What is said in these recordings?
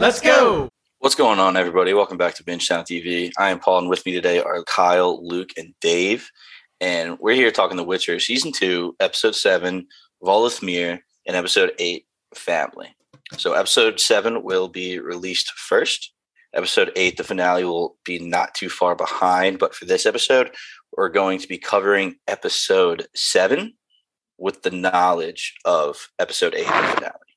Let's go. What's going on, everybody? Welcome back to Binge Town TV. I am Paul, and with me today are Kyle, Luke, and Dave. And we're here talking The Witcher, Season 2, Episode 7, Voleth Meir, and Episode 8, Family. So, Episode 7 will be released first. Episode 8, the finale, will be not too far behind. But for this episode, we're going to be covering Episode 7 with the knowledge of Episode 8, the finale.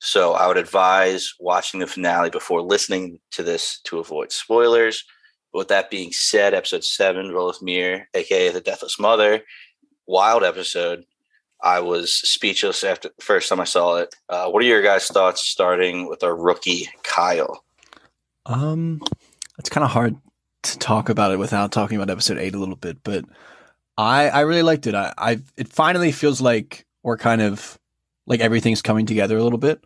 So I would advise watching the finale before listening to this to avoid spoilers. But with that being said, episode seven, Voleth Meir, aka the Deathless Mother, wild episode. I was speechless after the first time I saw it. Uh, what are your guys' thoughts starting with our rookie Kyle? Um, it's kind of hard to talk about it without talking about episode eight a little bit, but I I really liked it. I I it finally feels like we're kind of like everything's coming together a little bit.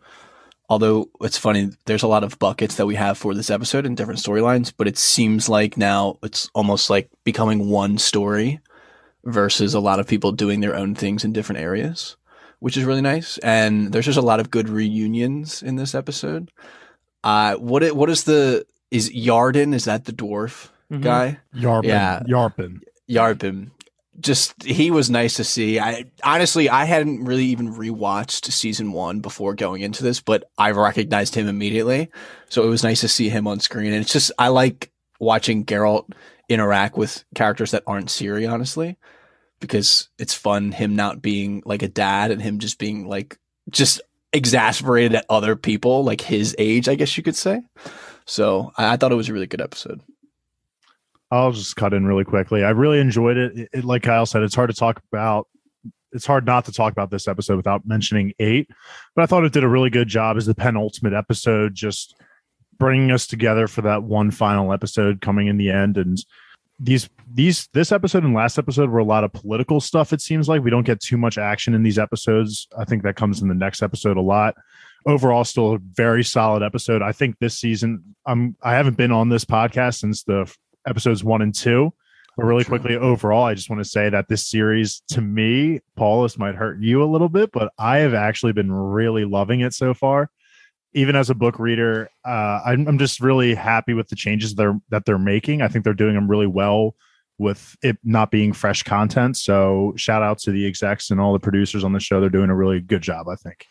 Although it's funny, there's a lot of buckets that we have for this episode and different storylines, but it seems like now it's almost like becoming one story versus a lot of people doing their own things in different areas, which is really nice. And there's just a lot of good reunions in this episode. Uh, what it, what is the is Yarden? Is that the dwarf Mhm. guy? Yarpin. Yeah. Yarpin. Yarpin. Just he was nice to see. I honestly I hadn't really even rewatched season one before going into this, but I recognized him immediately. So it was nice to see him on screen. And it's just I like watching Geralt interact with characters that aren't Ciri, honestly. Because it's fun him not being like a dad and him just being like just exasperated at other people, like his age, I guess you could say. So I, I thought it was a really good episode. I'll just cut in really quickly. I really enjoyed it. It- it. Like Kyle said, it's hard to talk about. It's hard not to talk about this episode without mentioning eight, but I thought it did a really good job as the penultimate episode, just bringing us together for that one final episode coming in the end. And these, these, this episode and last episode were a lot of political stuff. It seems like we don't get too much action in these episodes. I think that comes in the next episode a lot. Overall, still a very solid episode. I think this season, I'm, I haven't been on this podcast since the episodes one and two. But really True. quickly, overall, I just want to say that this series, to me, Paul, this might hurt you a little bit, but I have actually been really loving it so far. Even as a book reader, uh, I'm, I'm just really happy with the changes they're that they're making. I think they're doing them really well with it not being fresh content. So shout out to the execs and all the producers on the show. They're doing a really good job, I think.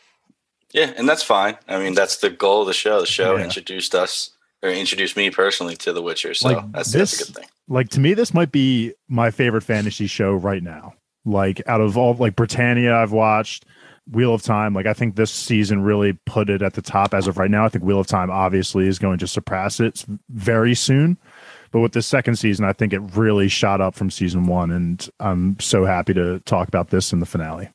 Yeah, and that's fine. I mean, that's the goal of the show. The show Yeah. introduced us or introduced me personally to The Witcher. So Like, that's, this- that's a good thing. like to me this might be my favorite fantasy show right now like out of all like britannia i've watched wheel of time like i think this season really put it at the top as of right now i think wheel of time obviously is going to surpass it very soon but with this second season i think it really shot up from season one and i'm so happy to talk about this in the finale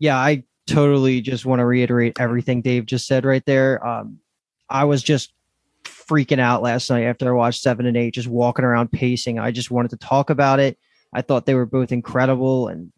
yeah, I totally just want to reiterate everything Dave just said right there. Um, I was just freaking out last night after I watched seven and eight, just walking around pacing. I just wanted to talk about it. I thought they were both incredible, and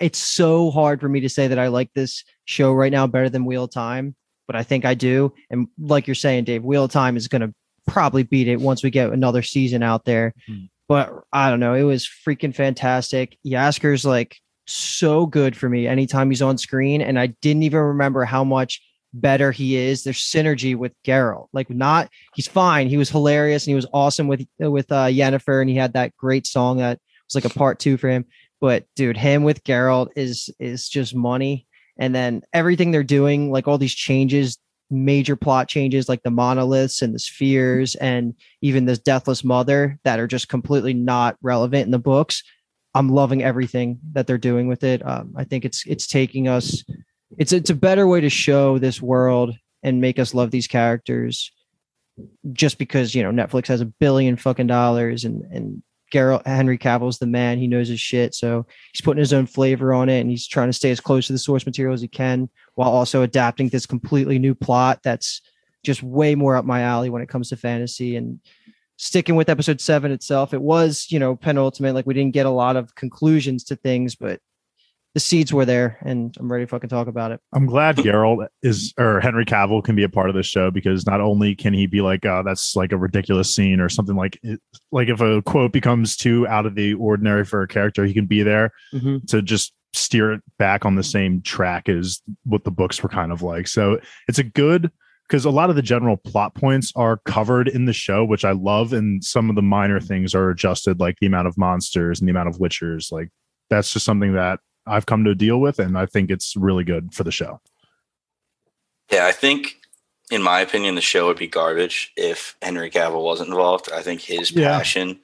it's so hard for me to say that I like this show right now better than Wheel of Time, but I think I do. And like you're saying, Dave, Wheel of Time is going to probably beat it once we get another season out there. Hmm. But I don't know. It was freaking fantastic. Jaskier's like so good for me anytime he's on screen. And I didn't even remember how much better he is. There's synergy with Geralt. Like not he's fine. He was hilarious and he was awesome with with uh Yennefer and he had that great song that was like a part two for him. But dude, him with Geralt is is just money. And then everything they're doing, like all these changes, major plot changes like the monoliths and the spheres and even this deathless mother that are just completely not relevant in the books i'm loving everything that they're doing with it um, i think it's it's taking us it's it's a better way to show this world and make us love these characters just because you know netflix has a billion fucking dollars and and Geralt Henry Cavill's the man. He knows his shit. So he's putting his own flavor on it and he's trying to stay as close to the source material as he can while also adapting this completely new plot that's just way more up my alley when it comes to fantasy and sticking with episode seven itself. It was, you know, penultimate. Like we didn't get a lot of conclusions to things, but the seeds were there and I'm ready to fucking talk about it. I'm glad Geralt is or Henry Cavill can be a part of this show because not only can he be like, oh, that's like a ridiculous scene or something like like if a quote becomes too out of the ordinary for a character, he can be there Mhm. to just steer it back on the same track as what the books were kind of like. So it's a good because a lot of the general plot points are covered in the show, which I love, and some of the minor things are adjusted, like the amount of monsters and the amount of witchers. Like that's just something that I've come to deal with, and I think it's really good for the show. Yeah, I think, in my opinion, the show would be garbage if Henry Cavill wasn't involved. I think his Yeah. passion,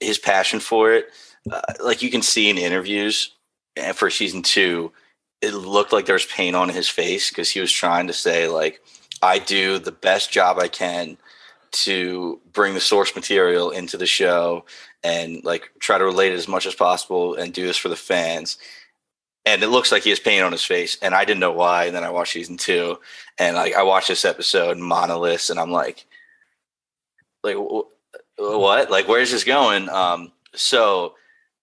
his passion for it, uh, like you can see in interviews uh, for season two, it looked like there was pain on his face because he was trying to say like, I do the best job I can to bring the source material into the show and like try to relate it as much as possible and do this for the fans. And it looks like he has pain on his face and i didn't know why and then i watched season two and like i watched this episode monoliths and i'm like like wh- what? Like where's this going? Um so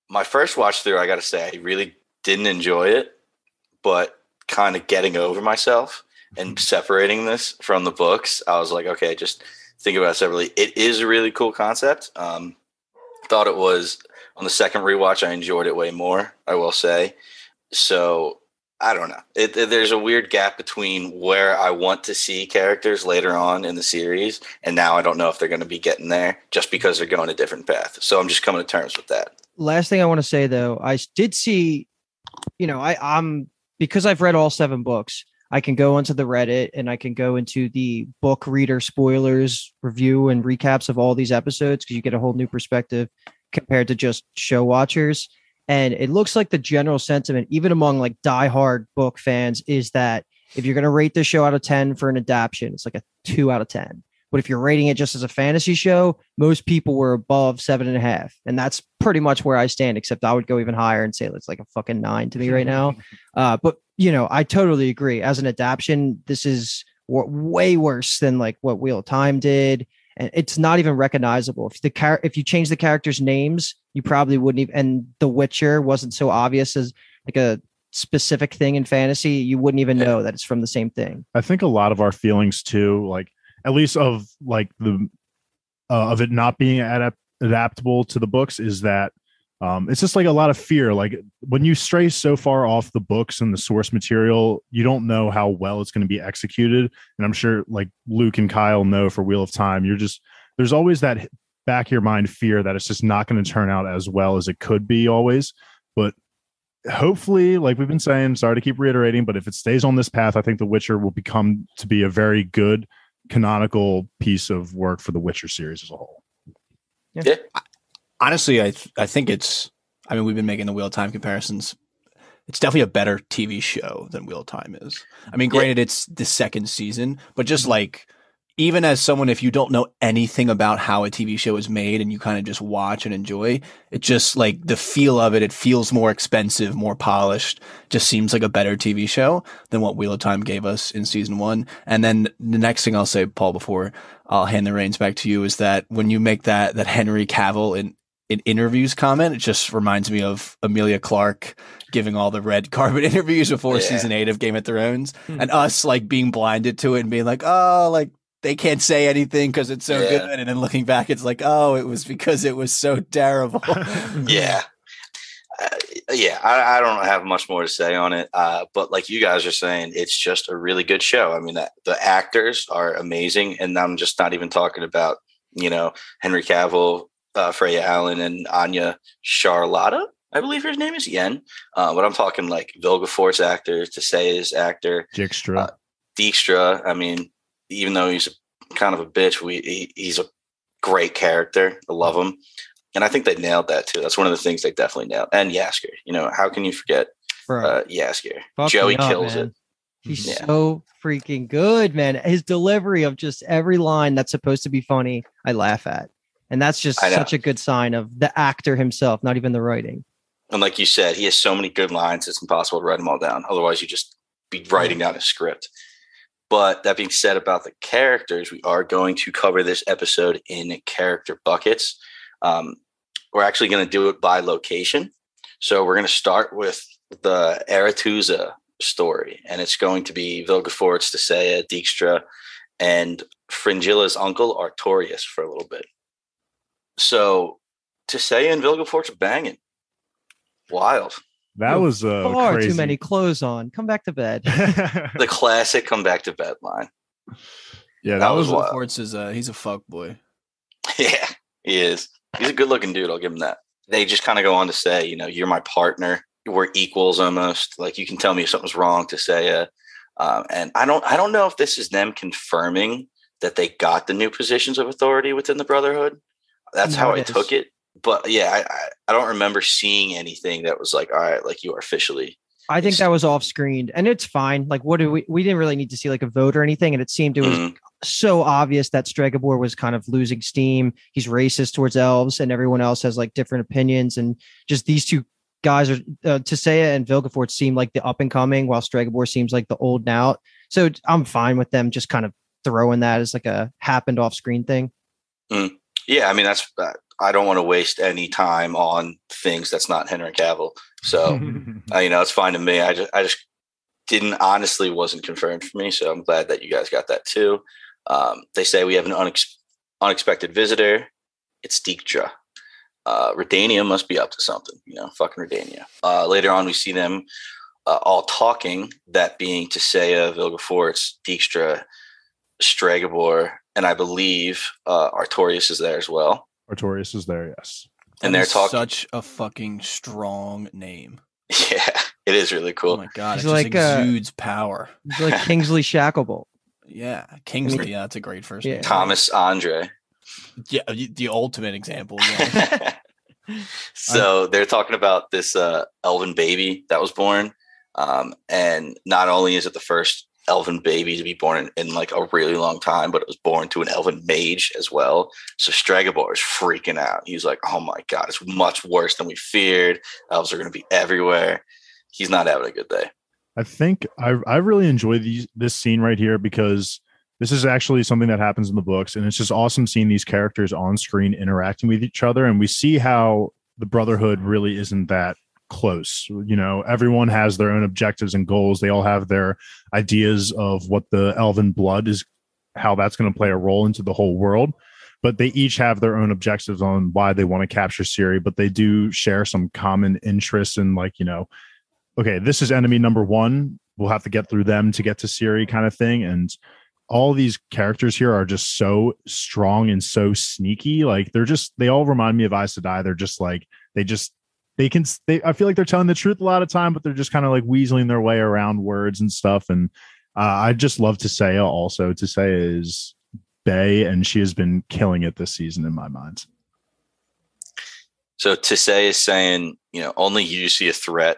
my first watch through i gotta say i really didn't enjoy it but kind of getting over myself and separating this from the books i was like okay just think about it separately. It is a really cool concept um thought it was on the second rewatch i enjoyed it way more i will say so I don't know. It, it- there's a weird gap between where I want to see characters later on in the series, and now I don't know if they're going to be getting there just because they're going a different path. So I'm just coming to terms with that. last thing I want to say though, I did see, you know, I, I'm because I've read all seven books. I can go onto the Reddit and I can go into the book reader spoilers review and recaps of all these episodes because you get a whole new perspective compared to just show watchers. And it looks like the general sentiment, even among like diehard book fans, is that if you're going to rate the show out of 10 for an adaptation, it's like a two out of 10. But if you're rating it just as a fantasy show, most people were above seven and a half. And that's pretty much where I stand, except I would go even higher and say it's like a fucking nine to me right now. Uh, but, you know, I totally agree. As an adaptation, this is w- way worse than like what Wheel of Time did. And it's not even recognizable. If the char- if you change the characters' names, you probably wouldn't even. And The Witcher wasn't so obvious as like a specific thing in fantasy. You wouldn't even know that it's from the same thing. I think a lot of our feelings too, like at least of like the uh, of it not being adapt- adaptable to the books, is that um, it's just like a lot of fear. Like when you stray so far off the books and the source material, you don't know how well it's going to be executed. And I'm sure like Luke and Kyle know for Wheel of Time, you're just there's always that back of your mind fear that it's just not going to turn out as well as it could be always. But hopefully, like we've been saying, sorry to keep reiterating, but if it stays on this path, I think The Witcher will become to be a very good canonical piece of work for the Witcher series as a whole. Honestly, I th- I think it's. I mean, we've been making the Wheel of Time comparisons. It's definitely a better TV show than Wheel of Time is. I mean, Yeah. granted, it's the second season, but just mm-hmm. like even as someone, if you don't know anything about how a TV show is made and you kind of just watch and enjoy, it just like the feel of it, it feels more expensive, more polished. Just seems like a better TV show than what Wheel of Time gave us in season one. And then the next thing I'll say, Paul, before I'll hand the reins back to you, is that when you make that that Henry Cavill in in interviews comment, it just reminds me of Emilia Clarke giving all the red carpet interviews before Yeah. season eight of Game of Thrones, Hmm. and us like being blinded to it and being like, oh, like they can't say anything because it's so Yeah. good, and then looking back, it's like, oh, it was because it was so terrible. Yeah. Uh, yeah, I, I don't have much more to say on it. Uh, but like you guys are saying, it's just a really good show. I mean, the, the actors are amazing. And I'm just not even talking about, you know, Henry Cavill, uh, Freya Allan, and Anya Chalotra. I believe her name is Yen. Uh, but I'm talking like Vilgefortz actor, Tissaia's actor, Dijkstra. Uh, Dijkstra. I mean, even though he's kind of a bitch, we he, he's a great character. I love him, and I think they nailed that too. That's one of the things they definitely nailed. And Jaskier, you know, how can you forget Bro. uh, Jaskier? Joey up, kills man. it. He's Yeah. so freaking good, man. His delivery of just every line that's supposed to be funny, I laugh at. And that's just such a good sign of the actor himself, not even the writing. And like you said, he has so many good lines; it's impossible to write them all down. Otherwise, you just be writing down a script. But that being said, about the characters, we are going to cover this episode in character buckets. Um, we're actually going to do it by location. So we're going to start with the Aretuza story, and it's going to be Vilgefortz, Tissaia, Dijkstra, and Fringilla's uncle Artorius for a little bit. So Tissaia and Vilgefortz are banging. Wild. that You was uh, Far crazy. too many clothes on. Come back to bed. The classic come back to bed line. Yeah, That that, was was, wild. Forts is a he's a fuck boy. Yeah, he is. He's a good looking dude. I'll give him that. They just kind of go on to say, you know, you're my partner. We're equals almost. Like you can tell me if something's wrong to say uh, um, and I don't I don't know if this is them confirming that they got the new positions of authority within the Brotherhood. That's how I took it. But yeah, I, I, don't remember seeing anything that was like, all right, like you are officially I think that was off screened and it's fine. Like, what do we, we didn't really need to see like a vote or anything. And it seemed it was Mhm. so obvious that Stregobor was kind of losing steam. He's racist towards elves and everyone else has like different opinions. And just these two guys are, uh, Tissaia and Vilgefortz seem like the up and coming while Stregobor seems like the old and out. So I'm fine with them just kind of throwing that as like a happened off screen thing. Yeah, I mean that's uh, I don't want to waste any time on things that's not Henry Cavill. So uh, you know, it's fine to me. I just I just didn't honestly wasn't confirmed for me. So I'm glad that you guys got that too. Um, they say we have an unex- unexpected visitor. It's Dijkstra. Uh, Redania must be up to something, you know, fucking Redania. Uh, later on, we see them uh, all talking, that being to Tissaia, Vilgefortz, Dijkstra, Stregobor, and I believe uh, Artorius is there as well. Artorius is there, yes. And That they're talking. such a fucking strong name. Yeah, it is really cool. Oh my god, He's it just like, uh, exudes power. He's like Kingsley Shacklebolt. Yeah, Kingsley. Yeah, that's a great first Yeah. name. Thomas Andre. Yeah, the the ultimate example. Yeah. so they're talking about this uh, elven baby that was born, um, and not only is it the first elven baby to be born in, in like a really long time, but it was born to an elven mage as well. So Stregobor is freaking out. He's like, "Oh my god, it's much worse than we feared. Elves are going to be everywhere." He's not having a good day. I think I I really enjoy these this scene right here because this is actually something that happens in the books, and it's just awesome seeing these characters on screen interacting with each other, and we see how the Brotherhood really isn't that close. You know, everyone has their own objectives and goals. They all have their ideas of what the Elven blood is, how that's going to play a role into the whole world. But they each have their own objectives on why they want to capture Ciri, but they do share some common interests in like, you know, okay, this is enemy number one. We'll have to get through them to get to Ciri, kind of thing. And all these characters here are just so strong and so sneaky. Like they're just they all remind me of to Die. They're just like they just they can they I feel like they're telling the truth a lot of time, but they're just kind of like weaseling their way around words and stuff. And uh, I just love Tissaia also. Tissaia is Bay, and she has been killing it this season in my mind. So Tissaia is saying, you know, only you see a threat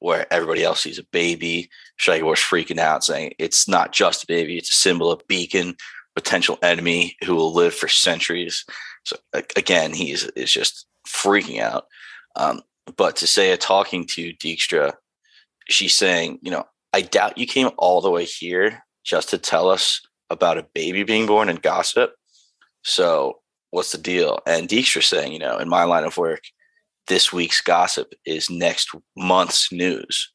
where everybody else sees a baby. Shagor's freaking out, saying it's not just a baby; it's a symbol, a beacon, potential enemy who will live for centuries. So again, he is, is just freaking out. Um, but Tissaia talking to Dijkstra, she's saying, you know, I doubt you came all the way here just to tell us about a baby being born and gossip. So what's the deal? And Dijkstra saying, you know, in my line of work, this week's gossip is next month's news.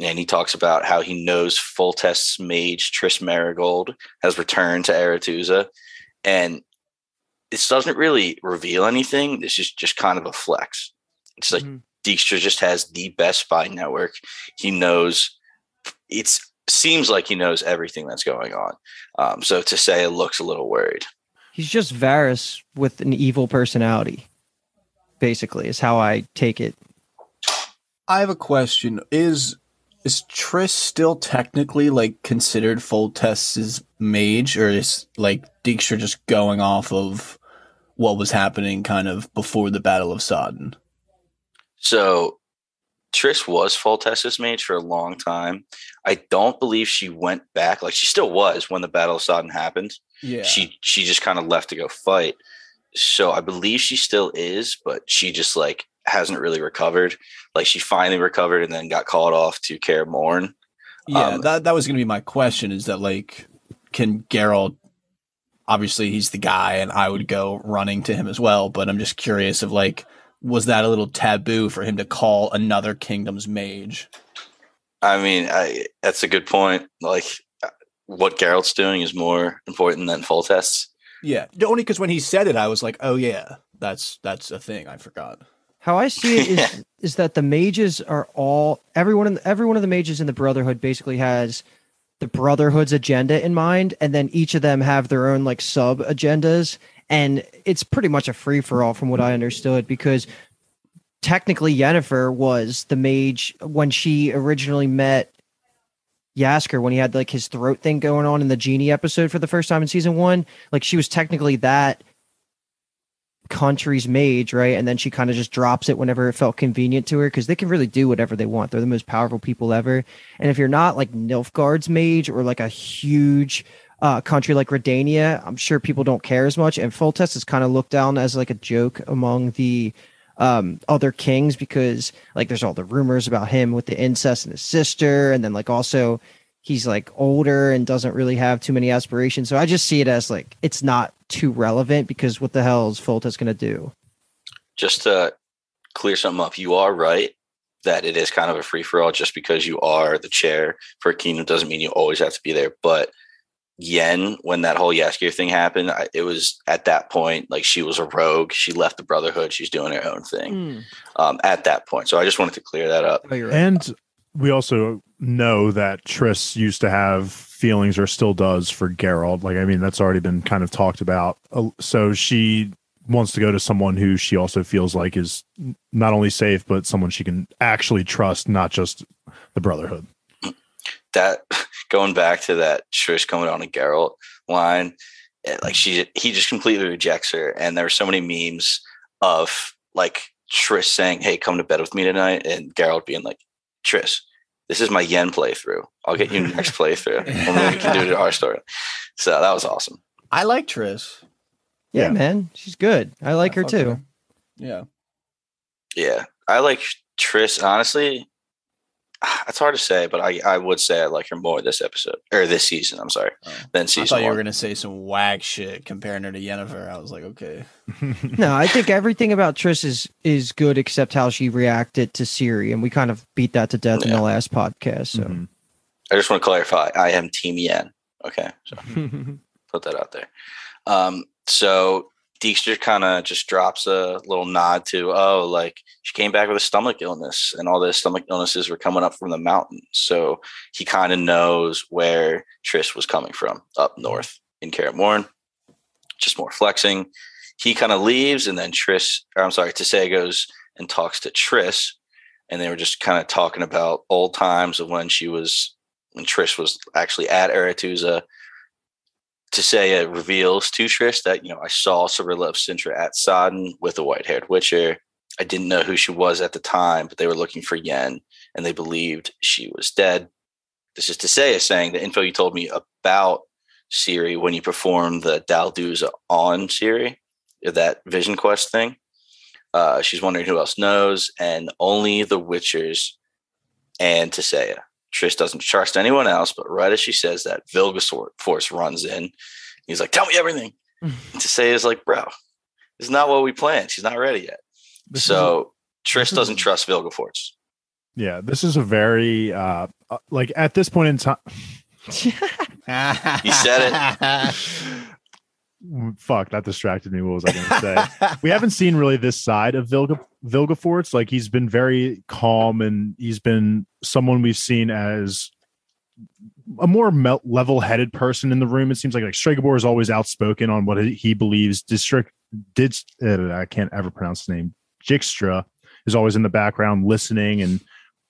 And he talks about how he knows Foltest's mage Triss Merigold has returned to Aretuza. And this doesn't really reveal anything. This is just kind of a flex. It's like Mhm. Dijkstra just has the best spy network. He knows it seems like he knows everything that's going on. Um, so Tissaia it looks a little worried. He's just Varys with an evil personality, basically, is how I take it. I have a question. Is is Triss still technically like considered Foltest's mage, or is like Dijkstra just going off of what was happening kind of before the Battle of Sodden? So Triss was Foltesta's mage for a long time. I don't believe she went back. Like she still was when the Battle of Sodden happened. Yeah. She she just kind of left to go fight. So I believe she still is, but she just like hasn't really recovered. Like she finally recovered and then got called off to Kaer Morhen. Yeah, Um, that that was going to be my question. Is that like, can Geralt? Obviously, he's the guy, and I would go running to him as well. But I'm just curious of like, was that a little taboo for him to call another kingdom's mage? I mean, I, that's a good point. Like uh, what Geralt's doing is more important than Foltest's. Yeah, only because when he said it, I was like, oh yeah, that's that's a thing. I forgot. How I see it is is that the mages are all everyone in every one of the mages in the Brotherhood basically has the Brotherhood's agenda in mind, and then each of them have their own like sub agendas, and it's pretty much a free for all from what I understood because technically Yennefer was the mage when she originally met Jaskier when he had like his throat thing going on in the genie episode for the first time in season one. Like she was technically that country's mage, right? And then she kind of just drops it whenever it felt convenient to her because they can really do whatever they want. They're the most powerful people ever. And if you're not like Nilfgaard's mage or like a huge uh, country like Redania, I'm sure people don't care as much. And Foltest is kind of looked down as like a joke among the um other kings because like there's all the rumors about him with the incest and his sister and then like also he's like older and doesn't really have too many aspirations so i just see it as like it's not too relevant because what the hell is Foltest going to do just to clear something up, you are right that it is kind of a free for all. Just because you are the chair for a kingdom doesn't mean you always have to be there. But Yen, when that whole Jaskier thing happened, I, it was at that point like she was a rogue. She left the Brotherhood. She's doing her own thing um, at that point. So I just wanted to clear that up. oh right And we also know that Triss used to have feelings or still does for Geralt. Like, I mean, that's already been kind of talked about. Uh, So she wants to go to someone who she also feels like is not only safe, but someone she can actually trust, not just the Brotherhood. That going back to that Trish coming on a Geralt line, it, like she he just completely rejects her. And there were so many memes of like Trish saying, "Hey, come to bed with me tonight," and Geralt being like, "Trish, this is my Yen playthrough. I'll get you next playthrough, and then we can do it in our story." So that was awesome. I like Triss. yeah, yeah. man she's good i like I her fuck too with Yeah. Yeah, I like Trish. Honestly, it's hard to say, but I I would say I like her more this episode or this season. I'm sorry, Oh. than I season thought you were gonna say some wag shit comparing her to Yennefer. I was like, okay. no i think everything about triss is is good except how she reacted to Ciri and we kind of beat that to death in the last podcast so Mhm. I just want to clarify. I am Team Yen. Okay, so put that out there. Um, so Dijkstra kind of just drops a little nod to, oh, like she came back with a stomach illness, and all the stomach illnesses were coming up from the mountain. So he kind of knows where Triss was coming from up north in Kaer Morhen. Just more flexing. He kind of leaves, and then Triss, or I'm sorry, Tissaia goes and talks to Triss, and they were just kind of talking about old times of when she was when Trish was actually at Aretuza Tissaia it reveals to Trish that, you know, I saw Cirilla of Cintra at Sodden with a white haired witcher. I didn't know who she was at the time, but they were looking for Yen and they believed she was dead. This is Tissaia, is saying the info you told me about Ciri when you performed the Dalduza on Ciri, that vision quest thing. Uh, she's wondering who else knows, and only the Witchers and Tissaia. Trish doesn't trust anyone else, but right as she says that, Vilgasaur Force runs in. He's like, "Tell me everything." Tissaia is like, "Bro, this is not what we planned. She's not ready yet." This so this Trish doesn't trust Vilgefortz. Yeah, this is a very uh like at this point in time. you said it. Fuck, that distracted me. What was I going to say? we haven't seen really this side of Vilga Vilgefortz. Like he's been very calm and he's been someone we've seen as a more level-headed person in the room. It seems like like Stregobor is always outspoken on what he believes. District did uh, I can't ever pronounce the name. Dijkstra is always in the background listening, and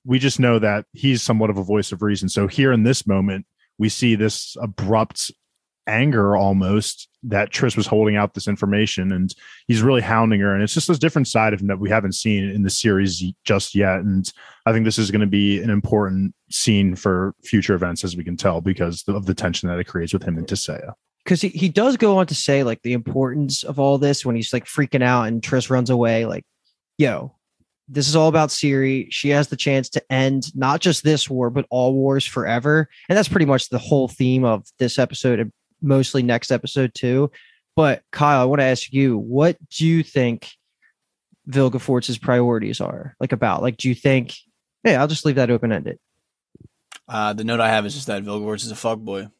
we just know that he's somewhat of a voice of reason. So here in this moment, we see this abrupt anger almost that Triss was holding out this information and he's really hounding her. And it's just this different side of him that we haven't seen in the series just yet. And I think this is going to be an important scene for future events, as we can tell, because of the tension that it creates with him and Tissaia. because he, he does go on to say like the importance of all this when he's like freaking out and Triss runs away like yo this is all about Ciri she has the chance to end not just this war but all wars forever and that's pretty much the whole theme of this episode and mostly next episode too but Kyle I want to ask you what do you think Vilgefortz's priorities are like about like do you think hey I'll just leave that open ended Uh, the note I have is just that Vilgefortz is a fuckboy.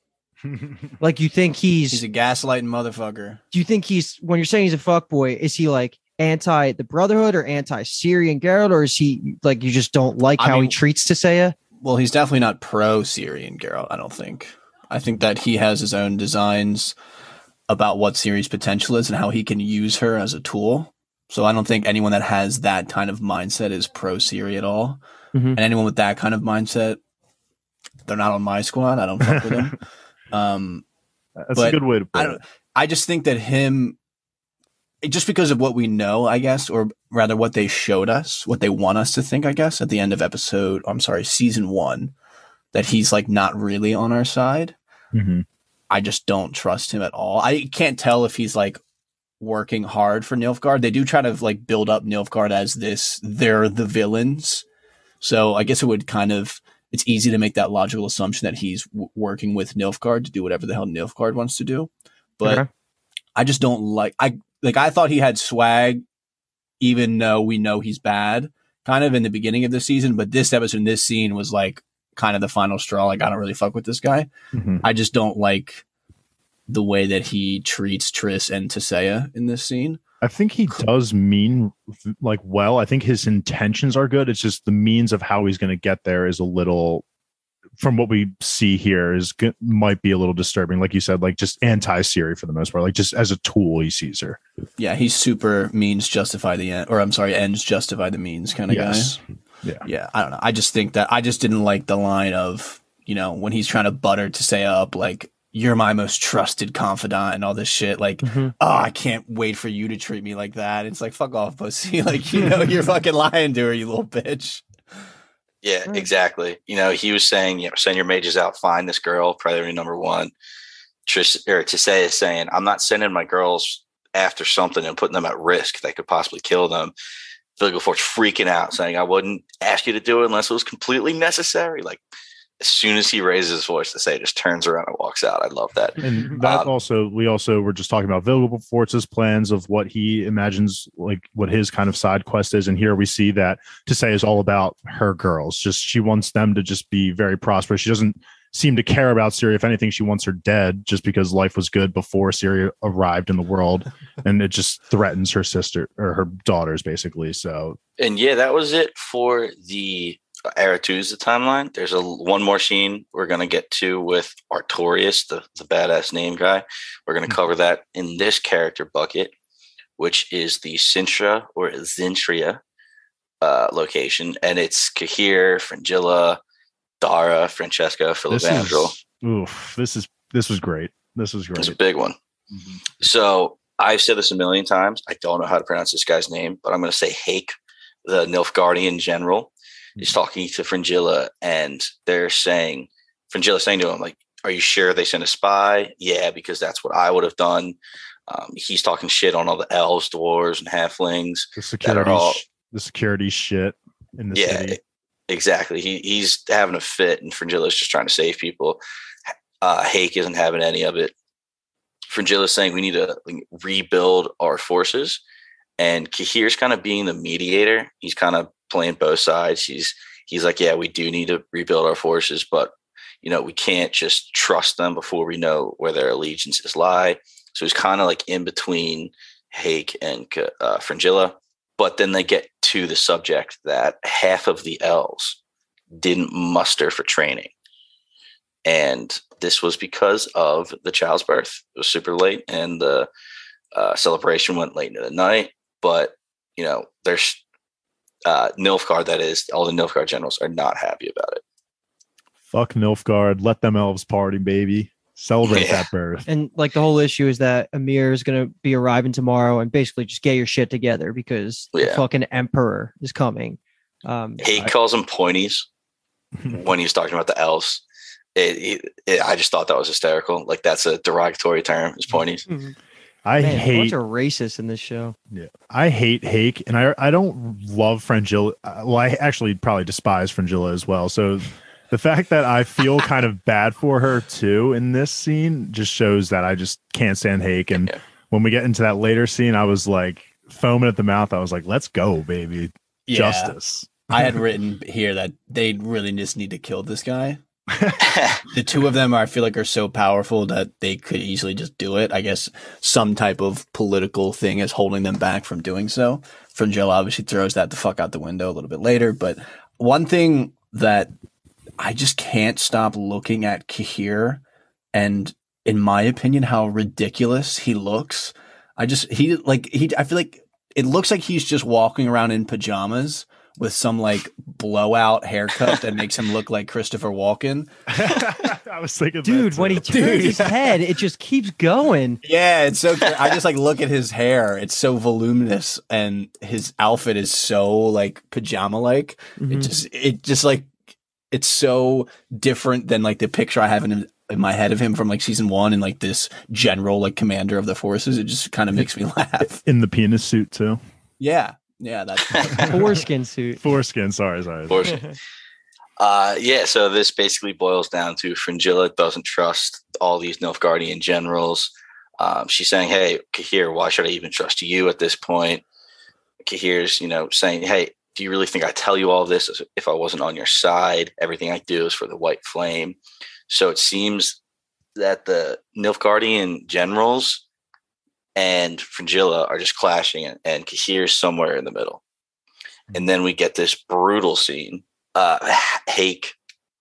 like you think he's He's a gaslighting motherfucker. do you think he's when you're saying he's a fuck boy is he like anti the brotherhood or anti syrian Geralt, or is he like you just don't like I how he mean- treats Tissaia? Well, he's definitely not pro Ciri and Geralt. I don't think. I think that he has his own designs about what Ciri's potential is and how he can use her as a tool. So I don't think anyone that has that kind of mindset is pro Ciri at all. Mhm. And anyone with that kind of mindset, they're not on my squad. I don't fuck with them. Um, That's a good way to put I it. I just think that him, just because of what we know, I guess, or rather what they showed us, what they want us to think, I guess, at the end of episode, I'm sorry, season one, that he's like not really on our side. Mhm. I just don't trust him at all. I can't tell if he's like working hard for Nilfgaard. They do try to like build up Nilfgaard as this, they're the villains. So I guess it would kind of, it's easy to make that logical assumption that he's w- working with Nilfgaard to do whatever the hell Nilfgaard wants to do. But Okay. I just don't like, I like, I thought he had swag, even though we know he's bad kind of in the beginning of the season. But this episode, this scene was like kind of the final straw. Like, I don't really fuck with this guy. Mhm. I just don't like the way that he treats Triss and Tissaia in this scene. I think he does mean like well. I think his intentions are good. It's just the means of how he's going to get there is a little, from what we see here, is might be a little disturbing. Like you said, like just anti Ciri for the most part. Like just as a tool, he sees her. Yeah, he's super means justify the end, or I'm sorry, ends justify the means kind of Yes. guy. Yeah, yeah, I don't know. I just think that I just didn't like the line of you know when he's trying to butter Tissaia up like you're my most trusted confidant and all this shit. Like, Mhm. oh, I can't wait for you to treat me like that. It's like fuck off, pussy. Like you know you're fucking lying to her, you little bitch. Yeah, Right. exactly. You know, he was saying, you know, send your mages out, find this girl, priority number one. Trish or Tissaia is saying, I'm not sending my girls after something and putting them at risk that could possibly kill them. Vilgefortz's freaking out, saying, I wouldn't ask you to do it unless it was completely necessary. Like as soon as he raises his voice Tissaia, just turns around and walks out. I love that. And that Um, also, we also were just talking about Vilgefortz's plans of what he imagines, like what his kind of side quest is. And here we see that Tissaia is all about her girls. Just she wants them to just be very prosperous. She doesn't seem to care about Syria. If anything, she wants her dead just because life was good before Syria arrived in the world, and it just threatens her sister or her daughters, basically. So And yeah, that was it for the Aretuza timeline. There's a one more scene we're gonna get to with Artorius, the, the badass name guy. We're gonna cover that in this character bucket, which is the Cintra or Zintria uh, location, and it's Cahir, Fringilla, Dara, Francesca, this Filavandrel. is oof. This is this was great. This was great. It's a big one. Mhm. So I've said this a million times. I don't know how to pronounce this guy's name, but I'm going to say Hake, the Nilfgaardian general, is talking to Fringilla, and they're saying, Fringilla saying to him, like, "Are you sure they sent a spy? Yeah, because that's what I would have done." Um, he's talking shit on all the elves, dwarves, and halflings. The security, all- the security shit in the yeah, city. Exactly. He he's having a fit, and Fringilla's just trying to save people. Uh, Hake isn't having any of it. Fringilla's saying we need to rebuild our forces, and Cahir's kind of being the mediator. He's kind of playing both sides. He's he's like, yeah, we do need to rebuild our forces, but you know we can't just trust them before we know where their allegiances lie. So he's kind of like in between Hake and uh, Fringilla but then they get to the subject that half of the elves didn't muster for training and this was because of the child's birth it was super late and the uh, celebration went late into the night but you know there's uh, Nilfgaard, that is, all the Nilfgaard generals are not happy about it. Fuck Nilfgaard. Let them elves party, baby. Celebrate Yeah. that birth. And like the whole issue is that Emhyr is going to be arriving tomorrow and basically just get your shit together because the fucking emperor is coming. Um, He I- calls them pointies when he's talking about the elves. It, it, it- I just thought that was hysterical. Like that's a derogatory term, is pointies. I man, a hate bunch of racists in this show. Yeah, I hate Hake, and I I don't love Fringilla. uh, Well, I actually probably despise Fringilla as well. So the fact that I feel kind of bad for her too in this scene just shows that I just can't stand Hake. And when we get into that later scene, I was like foaming at the mouth. I was like, "Let's go, baby! Yeah. Justice." I had written here that they really just need to kill this guy. the two of them are, I feel like are so powerful that they could easily just do it. I guess some type of political thing is holding them back from doing so. Fringilla obviously throws that the fuck out the window a little bit later. But one thing that I just can't stop looking at Cahir and in my opinion how ridiculous he looks. I just he like he I feel like it looks like he's just walking around in pajamas with some like blowout haircut that makes him look like Christopher Walken. I was thinking, that Dude, when he too. turns Dude. his head, it just keeps going. Yeah, it's so. cra- I just like look at his hair; it's so voluminous, and his outfit is so like pajama like. It Mhm. just, it just like, it's so different than like the picture I have in in my head of him from like season one and like this general like commander of the forces. It just kind of makes me laugh. in the penis suit too. Yeah, yeah, that's Foreskin suit. Foreskin. Sorry, sorry. course. Uh, yeah, so this basically boils down to Fringilla doesn't trust all these Nilfgaardian generals. Um, she's saying, "Hey, Cahir, why should I even trust you at this point?" Cahir's, you know, saying, "Hey, do you really think I tell you all this if I wasn't on your side? Everything I do is for the White Flame." So it seems that the Nilfgaardian generals and Fringilla are just clashing, and, and Cahir's somewhere in the middle. And then we get this brutal scene uh Hake.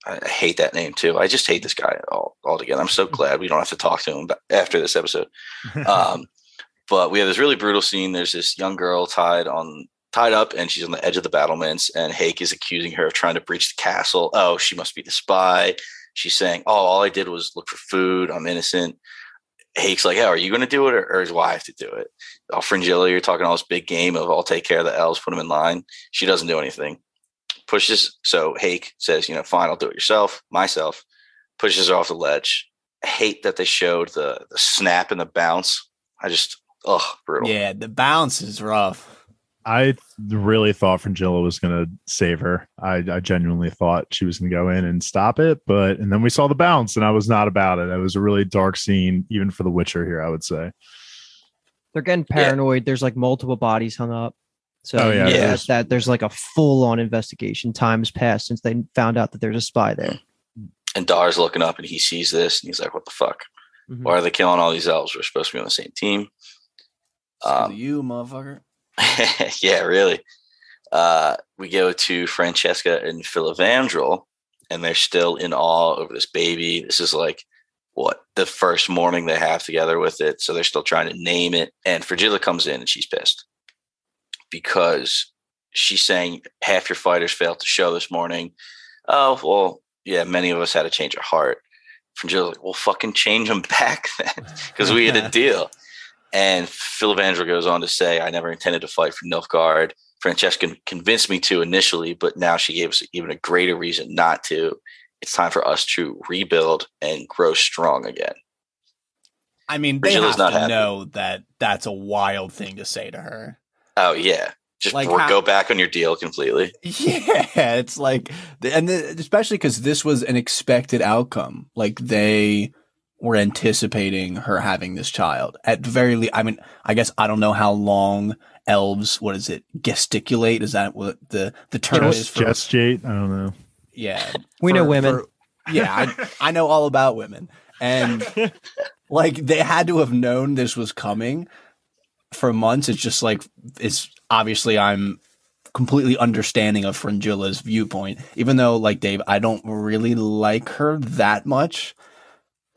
I I hate that name too. I just hate this guy all altogether. I'm so glad we don't have to talk to him after this episode. Um, but we have this really brutal scene. There's this young girl tied on tied up, and she's on the edge of the battlements. And Hake is accusing her of trying to breach the castle. Oh, she must be the spy. She's saying, "Oh, all I did was look for food. I'm innocent." Hake's like, "Oh, are you going to do it, or, or is wife to do it?" Oh, Fringilla, you're talking all this big game of "I'll take care of the elves, put them in line." She doesn't do anything pushes so Hake says, you know, fine, I'll do it yourself, myself, pushes her off the ledge. I hate that they showed the the snap and the bounce. I just ugh, brutal. yeah. The bounce is rough. I really thought Fringilla was going to save her. I, I genuinely thought she was going to go in and stop it, but and then we saw the bounce, and I was not about it. It was a really dark scene, even for The Witcher. Here, I would say. They're getting Yeah. paranoid. There's like multiple bodies hung up. So Oh, yeah, yeah, there's- that, that there's like a full on investigation. Time has passed since they found out that there's a spy there. And Dar's looking up and he sees this and he's like, What the fuck? Mhm. Why are they killing all these elves? We're supposed to be on the same team. Um, you motherfucker. yeah, really. Uh, we go to Francesca and Filavandrel, and they're still in awe over this baby. This is like what the first morning they have together with it, so they're still trying to name it. And Fringilla comes in and she's pissed because she's saying half your fighters failed to show this morning. Oh well, yeah, many of us had a change of heart. Fringilla's like, well, fucking change them back then, because we had a deal. And Phil Filavandrel goes on to say, I never intended to fight for Nilfgaard. Francesca convinced me to initially, but now she gave us even a greater reason not to. It's time for us to rebuild and grow strong again. I mean, they Fringilla's have not to happy. know that that's a wild thing to say to her. Oh, yeah. Just Like how- go back on your deal completely. Yeah, it's like, and the, especially because this was an expected outcome. Like they were anticipating her having this child. At the very least, I mean, I guess I don't know how long elves. What is it? Gesticulate? Is that what the the term is for? gestate. I don't know. yeah, We for- know women. for- yeah, I, I know all about women, and like they had to have known this was coming for months. It's just like it's obviously I'm completely understanding of Fringilla's viewpoint, even though like Dave, I don't really like her that much.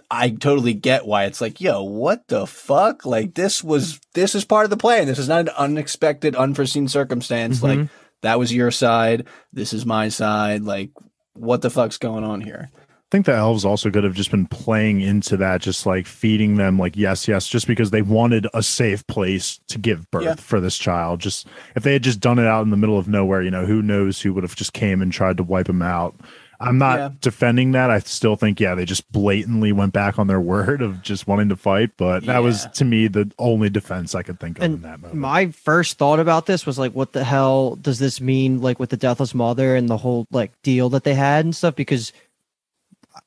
I totally get why it's like, yo, what the fuck? Like this was this is part of the plan. This is not an unexpected, unforeseen circumstance. Like Mhm. that was your side. This is my side. Like what the fuck's going on here? I think the elves also could have just been playing into that, just like feeding them, like yes, yes, just because they wanted a safe place to give birth Yeah. for this child. Just if they had just done it out in the middle of nowhere, you know, who knows who would have just came and tried to wipe them out. I'm not Yeah. defending that. I still think, yeah, they just blatantly went back on their word of just wanting to fight. But that was to me the only defense I could think of in And that moment. My first thought about this was like, what the hell does this mean? Like with the deathless mother and the whole like deal that they had and stuff. Because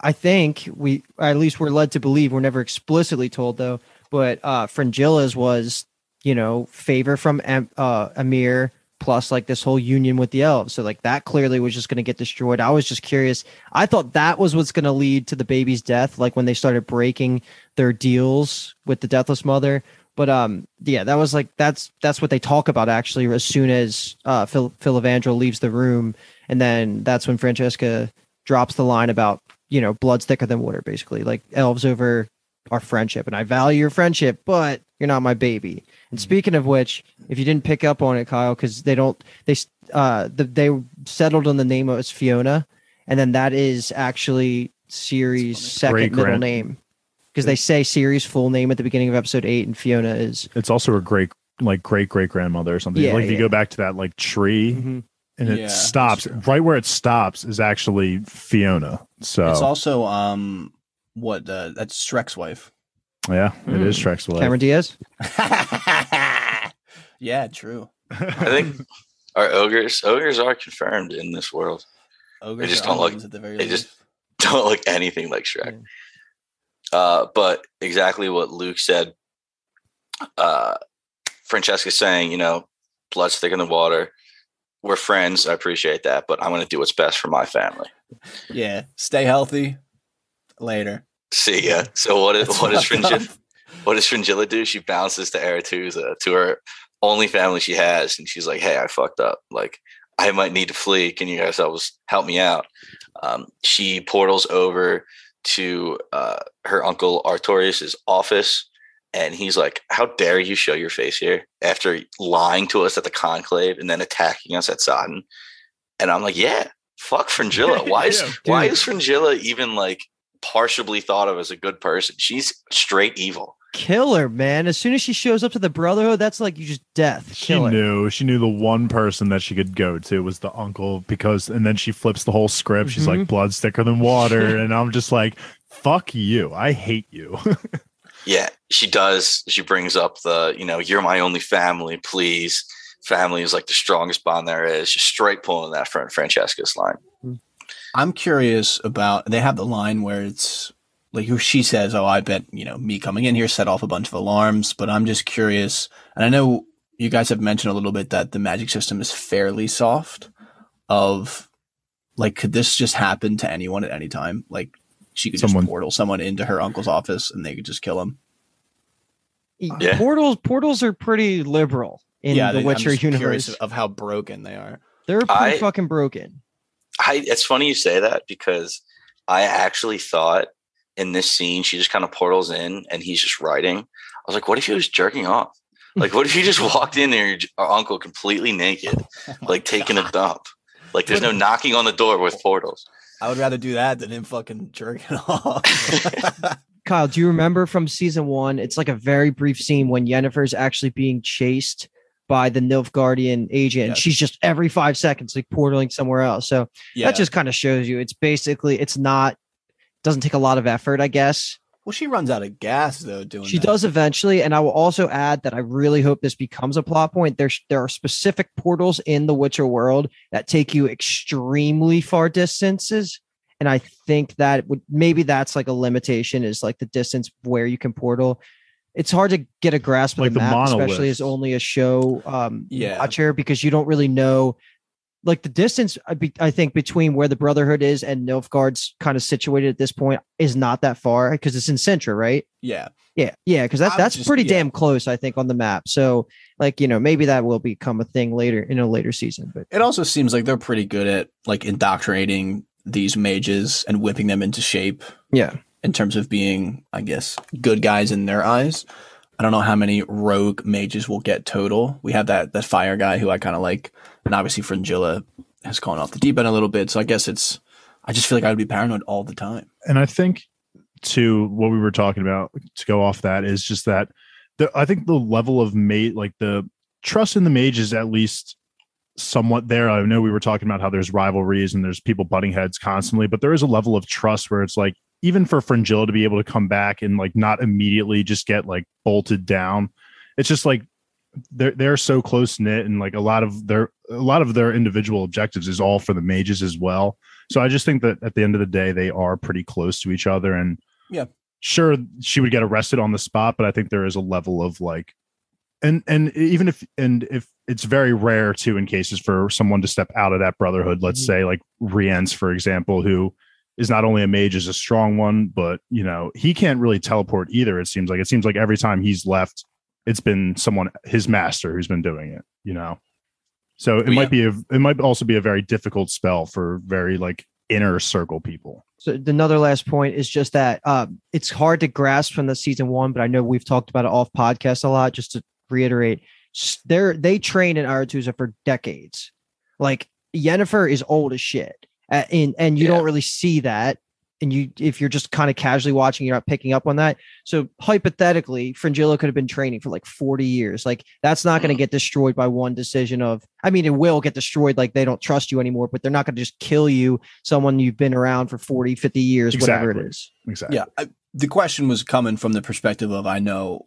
I think we, at least we're led to believe, we're never explicitly told though, but uh Fringilla's was, you know, favor from Am- uh Amir plus like this whole union with the elves. So like that clearly was just going to get destroyed. I was just curious. I thought that was what's going to lead to the baby's death, like when they started breaking their deals with the deathless mother. But um, yeah, that was like that's that's what they talk about actually. As soon as uh, Phil Phil Evangel leaves the room, and then that's when Francesca drops the line about you know blood's thicker than water, basically like elves over our friendship, and I value your friendship, but you're not my baby. And speaking of which, if you didn't pick up on it, Kyle, because they don't they uh the, they settled on the name as Fiona, and then that is actually Ciri's second Great middle grand- name. Because they say Ciri's full name at the beginning of episode eight, and Fiona is It's also a great like great great grandmother or something. Yeah, like if you go back to that like tree and it Yeah, stops right where it stops is actually Fiona. So It's also um what uh, that's Shrek's wife. Yeah, it is Mm. Shrek's wife. Cameron Diaz. yeah, true. I think our ogres ogres are confirmed in this world. Ogres just don't look- at the very they least. just- Don't look anything like Shrek. Uh, but exactly what Luke said. Uh, Francesca's saying, you know, blood's thick in the water. We're friends. I appreciate that, but I'm going to do what's best for my family. yeah. Stay healthy. Later. See ya. So what is That's what is fucked. Fringilla? What does Fringilla do? She bounces to Aretuza to her only family she has, and she's like, "Hey, I fucked up. Like, I might need to flee. Can you guys help us help me out?" Um, she portals over to uh, her uncle Artorius's office, and he's like, "How dare you show your face here after lying to us at the conclave and then attacking us at Sodden?" And I'm like, "Yeah, fuck Fringilla. Why is Yeah, why is Fringilla even like?" Partially thought of as a good person she's straight evil Killer, man. As soon as she shows up to the Brotherhood, that's like you just death. She Killer. knew. She knew the one person that she could go to was the uncle because, and then she flips the whole script. She's Mhm. like, "Blood's thicker than water," and I'm just like, "Fuck you! I hate you." Yeah, she does. She brings up the, you know, you're my only family, please. Family is like the strongest bond there is. Just straight pulling that from Francesca's line. I'm curious about they have the line where it's like who she says, "Oh, I bet you know me coming in here set off a bunch of alarms." But I'm just curious, and I know you guys have mentioned a little bit that the magic system is fairly soft. Of like, could this just happen to anyone at any time? Like, she could Someone- just portal someone into her uncle's office and they could just kill him. Yeah. Portals portals are pretty liberal in yeah, the they- I'm Witcher just universe. of, of how broken they are. They're pretty I- fucking broken. I it's funny you say that because I actually thought in this scene she just kind of portals in and he's just writing. I was like, what if he was jerking off? Like, what if he just walked in there, our uncle completely naked, Oh like taking a dump? Like, there's no knocking on the door with portals. I would rather do that than him fucking jerking off. Kyle, do you remember from season one? It's like a very brief scene when Yennefer's actually being chased by the Nilfgaardian agent. and Yes. She's just every five seconds like portaling somewhere else. So yeah. that just kind of shows you it's basically it's not doesn't take a lot of effort, I guess. well, she runs out of gas though doing. She that. does eventually, and I will also add that I really hope this becomes a plot point. There's there are specific portals in the Witcher world that take you extremely far distances, and I think that would maybe that's like a limitation is like the distance where you can portal. It's hard to get a grasp of Like the the map, especially as only a show um, Yeah. watcher, because you don't really know. Like the distance, I, be, I think between where the Brotherhood is and Nilfgaard's kind of situated at this point is not that far because it's in Cintra, right? Yeah. Yeah, yeah, because that, I'm that's just- pretty yeah. damn close, I think, on the map. So, like, you know, maybe that will become a thing later in a later season. But It also seems like they're pretty good at like indoctrinating these mages and whipping them into shape yeah, in terms of being, I guess, good guys in their eyes. I don't know how many rogue mages will get total. We have that that fire guy who I kind of like, and obviously Fringilla has gone off the deep end a little bit. So I guess it's. I just feel like I would be paranoid all the time. and I think to what we were talking about to go off that is just that the I think the level of mate like the trust in the mage is at least somewhat there. I know we were talking about how there's rivalries and there's people butting heads constantly, but there is a level of trust where it's like even for Fringilla to be able to come back and like not immediately just get like bolted down, it's just like they're they're so close knit and like a lot of their a lot of their individual objectives is all for the mages as well. So I just think that at the end of the day, they are pretty close to each other. And Yeah. sure, she would get arrested on the spot, but I think there is a level of like, and and even if and if it's very rare too in cases for someone to step out of that brotherhood. Let's Mhm. say like Rience, for example, who is not only a mage is a strong one, but you know he can't really teleport either. It seems like it seems like every time he's left, it's been someone his master who's been doing it. You know. So it Well, might be a it might also be a very difficult spell for very like inner circle people. So another last point is just that um, it's hard to grasp from the season one, but I know we've talked about it off podcast a lot. Just to reiterate, they're they train in Aretuza for decades. Like Yennefer is old as shit, uh, and and you Yeah. don't really see that. And you, if you're just kind of casually watching, you're not picking up on that. So hypothetically, Fringilla could have been training for like 40 years. Like that's not going to Mhm. get destroyed by one decision of. I mean, it will get destroyed. Like they don't trust you anymore, but they're not going to just kill you. Someone you've been around for 40, 50 years, whatever it is Exactly. Exactly. Yeah, I, the question was coming from the perspective of I know,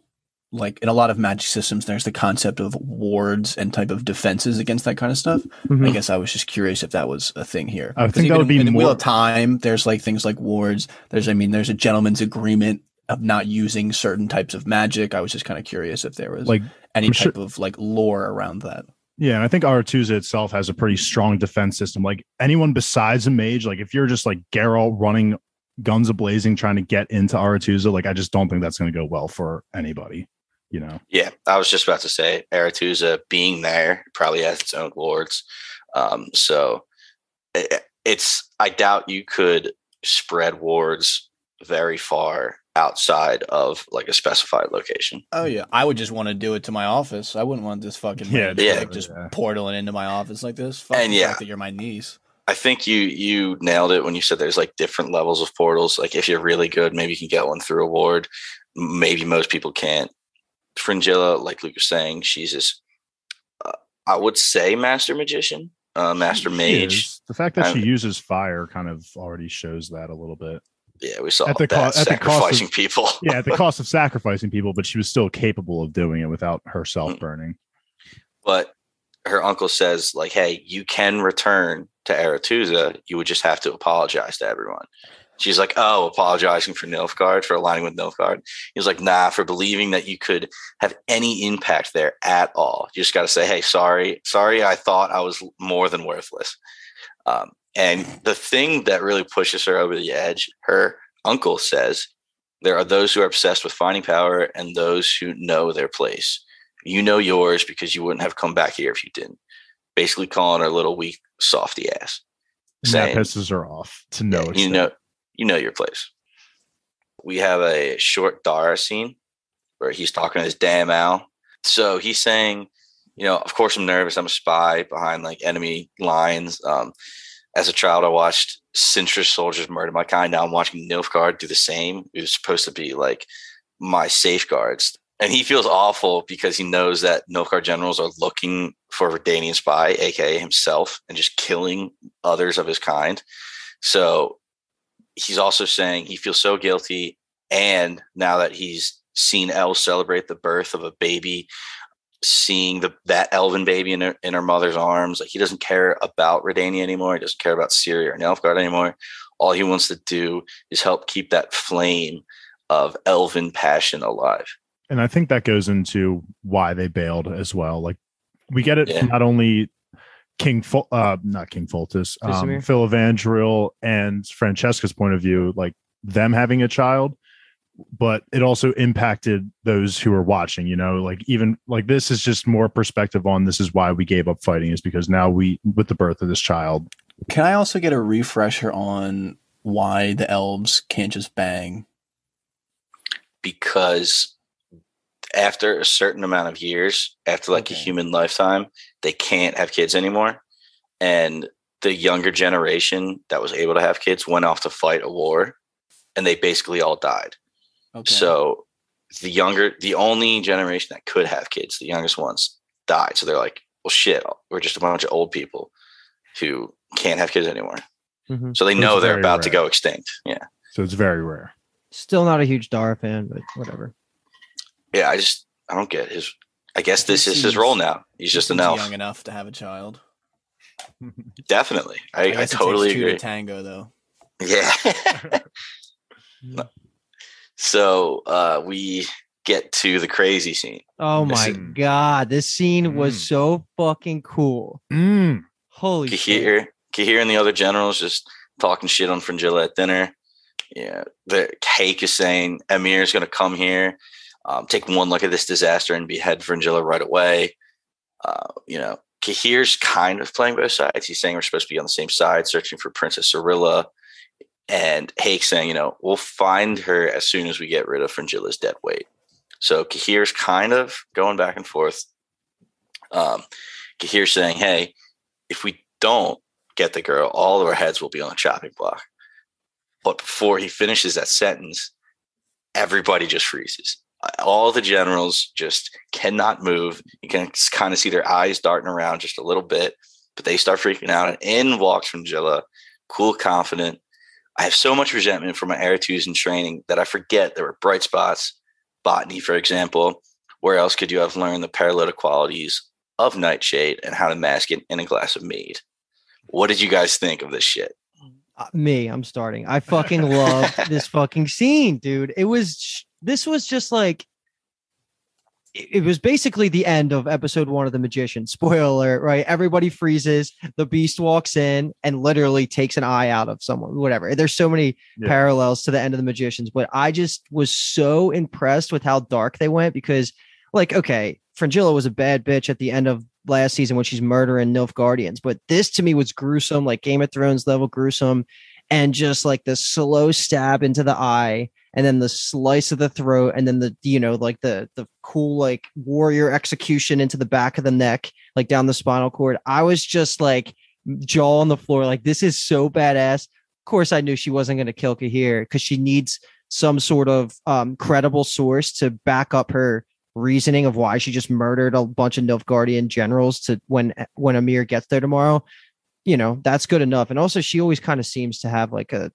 like in a lot of magic systems, there's the concept of wards and type of defenses against that kind of stuff. I mm-hmm. guess I was just curious if that was a thing here. I think that would be in the Wheel of Time. There's like things like wards. There's, I mean, there's a gentleman's agreement of not using certain types of magic. I was just kind of curious if there was Like any I'm sure- type of like lore around that. Yeah, and I think Aretuza itself has a pretty strong defense system. Like anyone besides a mage, like if you're just like Geralt running guns ablazing trying to get into Aretuza, like I just don't think that's going to go well for anybody. You know, Yeah, I was just about to say Aretuza being there probably has its own wards. Um, so i- it's I doubt you could spread wards very far outside of like a specified location. Oh yeah, I would just want to do it to my office. I wouldn't want this fucking Yeah, man, yeah. like, just Yeah. portaling into my office like this. Fuck And the yeah. fact that you're my niece. I think you you nailed it when you said there's like different levels of portals. Like if you're really good, maybe you can get one through a ward. Maybe most people can't. Fringilla, like Luke was saying, she's this. Uh, I would say master magician, uh, master She mage. is. The fact that she Um, uses fire kind of already shows that a little bit. Yeah, we saw At the that co- at the cost of- sacrificing people. Yeah, at the cost of sacrificing people, but she was still capable of doing it without herself Mm. burning. but her uncle says like hey you can return to Aretuza you would just have to apologize to everyone she's like oh apologizing for Nilfgaard for aligning with Nilfgaard he was like nah for believing that you could have any impact there at all you just got to say hey sorry sorry I thought I was more than worthless um, and the thing that really pushes her over the edge her uncle says there are those who are obsessed with finding power and those who know their place you know yours because you wouldn't have come back here if you didn't. Basically, calling her little weak softy ass. Saying, that pisses her off to know yeah, you there. know, you know your place. We have a short Dara scene where he's talking to his damn Al. So he's saying, you know, of course I'm nervous. I'm a spy behind like enemy lines. Um, as a child, I watched Cintra soldiers murder my kind. Now I'm watching Nilfgaard do the same. It was supposed to be like my safeguards. And he feels awful because he knows that Nilfgaard generals are looking for a Redanian spy, aka himself, and just killing others of his kind. So he's also saying he feels so guilty. And now that he's seen Elle celebrate the birth of a baby, seeing the that elven baby in her in her mother's arms, like he doesn't care about Redania anymore. He doesn't care about Syria or Nilfgaard anymore. All he wants to do is help keep that flame of elven passion alive. and I think that goes into why they bailed as well. Like we get it Yeah. from not only King, Fol- uh, not King Foltest, um, Filavandrel and Francesca's point of view, like them having a child, but it also impacted those who were watching. You know, like even like this is just more perspective on this is why we gave up fighting is because now we with the birth of this child. Can I also get a refresher on why the elves can't just bang? because after a certain amount of years, after like a human lifetime, they can't have kids anymore. And the younger generation that was able to have kids went off to fight a war and they basically all died. Okay. So the younger, the only generation that could have kids, the youngest ones died. So they're like, well, shit, we're just a bunch of old people who can't have kids anymore. Mhm. So they It's know they're very about to go extinct. Yeah. So it's very rare. Still not a huge Dara fan, but whatever. Yeah. I just, I don't get his, I guess this is his role now. He's just an elf. young enough to have a child. Definitely. I, I, guess it totally takes two agree. to tango, though. Yeah. so uh, we get to the crazy scene. Oh my Listen. god, this scene was Mm. so fucking cool. Mm. Holy shit. Cahir, Cahir and the other generals just talking shit on Fringilla at dinner. Yeah, the cake is saying Emhyr is going to come here, um, take one look at this disaster and behead Fringilla right away. Uh, you know, Cahir's kind of playing both sides. He's saying we're supposed to be on the same side, searching for Princess Cirilla. And Hake saying, you know, we'll find her as soon as we get rid of Fringilla's dead weight. So Cahir's kind of going back and forth. Um, saying, hey, if we don't get the girl, all of our heads will be on the chopping block. But before he finishes that sentence, everybody just freezes. All the generals just cannot move. You can kind of see their eyes darting around just a little bit, but they start freaking out. And in walks Fringilla, cool, confident. I have so much resentment for my Aretuza in training that I forget there were bright spots. Botany, for example. Where else could you have learned the paralytic qualities of Nightshade and how to mask it in a glass of mead? What did you guys think of this shit? Uh, me, I'm starting. I fucking love this fucking scene, dude. It was this was just like it was basically the end of episode one of the magician. Spoiler right? Everybody freezes the beast walks in and literally takes an eye out of someone whatever. There's so many Yeah. parallels to the end of the magicians but i just was so impressed with how dark they went because like okay Fringilla was a bad bitch at the end of last season when she's murdering Nilfgaardians, but this to me was gruesome, like Game of Thrones level gruesome, and just like the slow stab into the eye, and then the slice of the throat, and then the you know like the the cool like warrior execution into the back of the neck, like down the spinal cord. I was just like jaw on the floor, like this is so badass. Of course, I knew she wasn't going to kill Cahir because she needs some sort of um, credible source to back up her reasoning of why she just murdered a bunch of Nilfgaardian generals to when when Emhyr gets there tomorrow. You know, that's good enough. And also she always kind of seems to have like a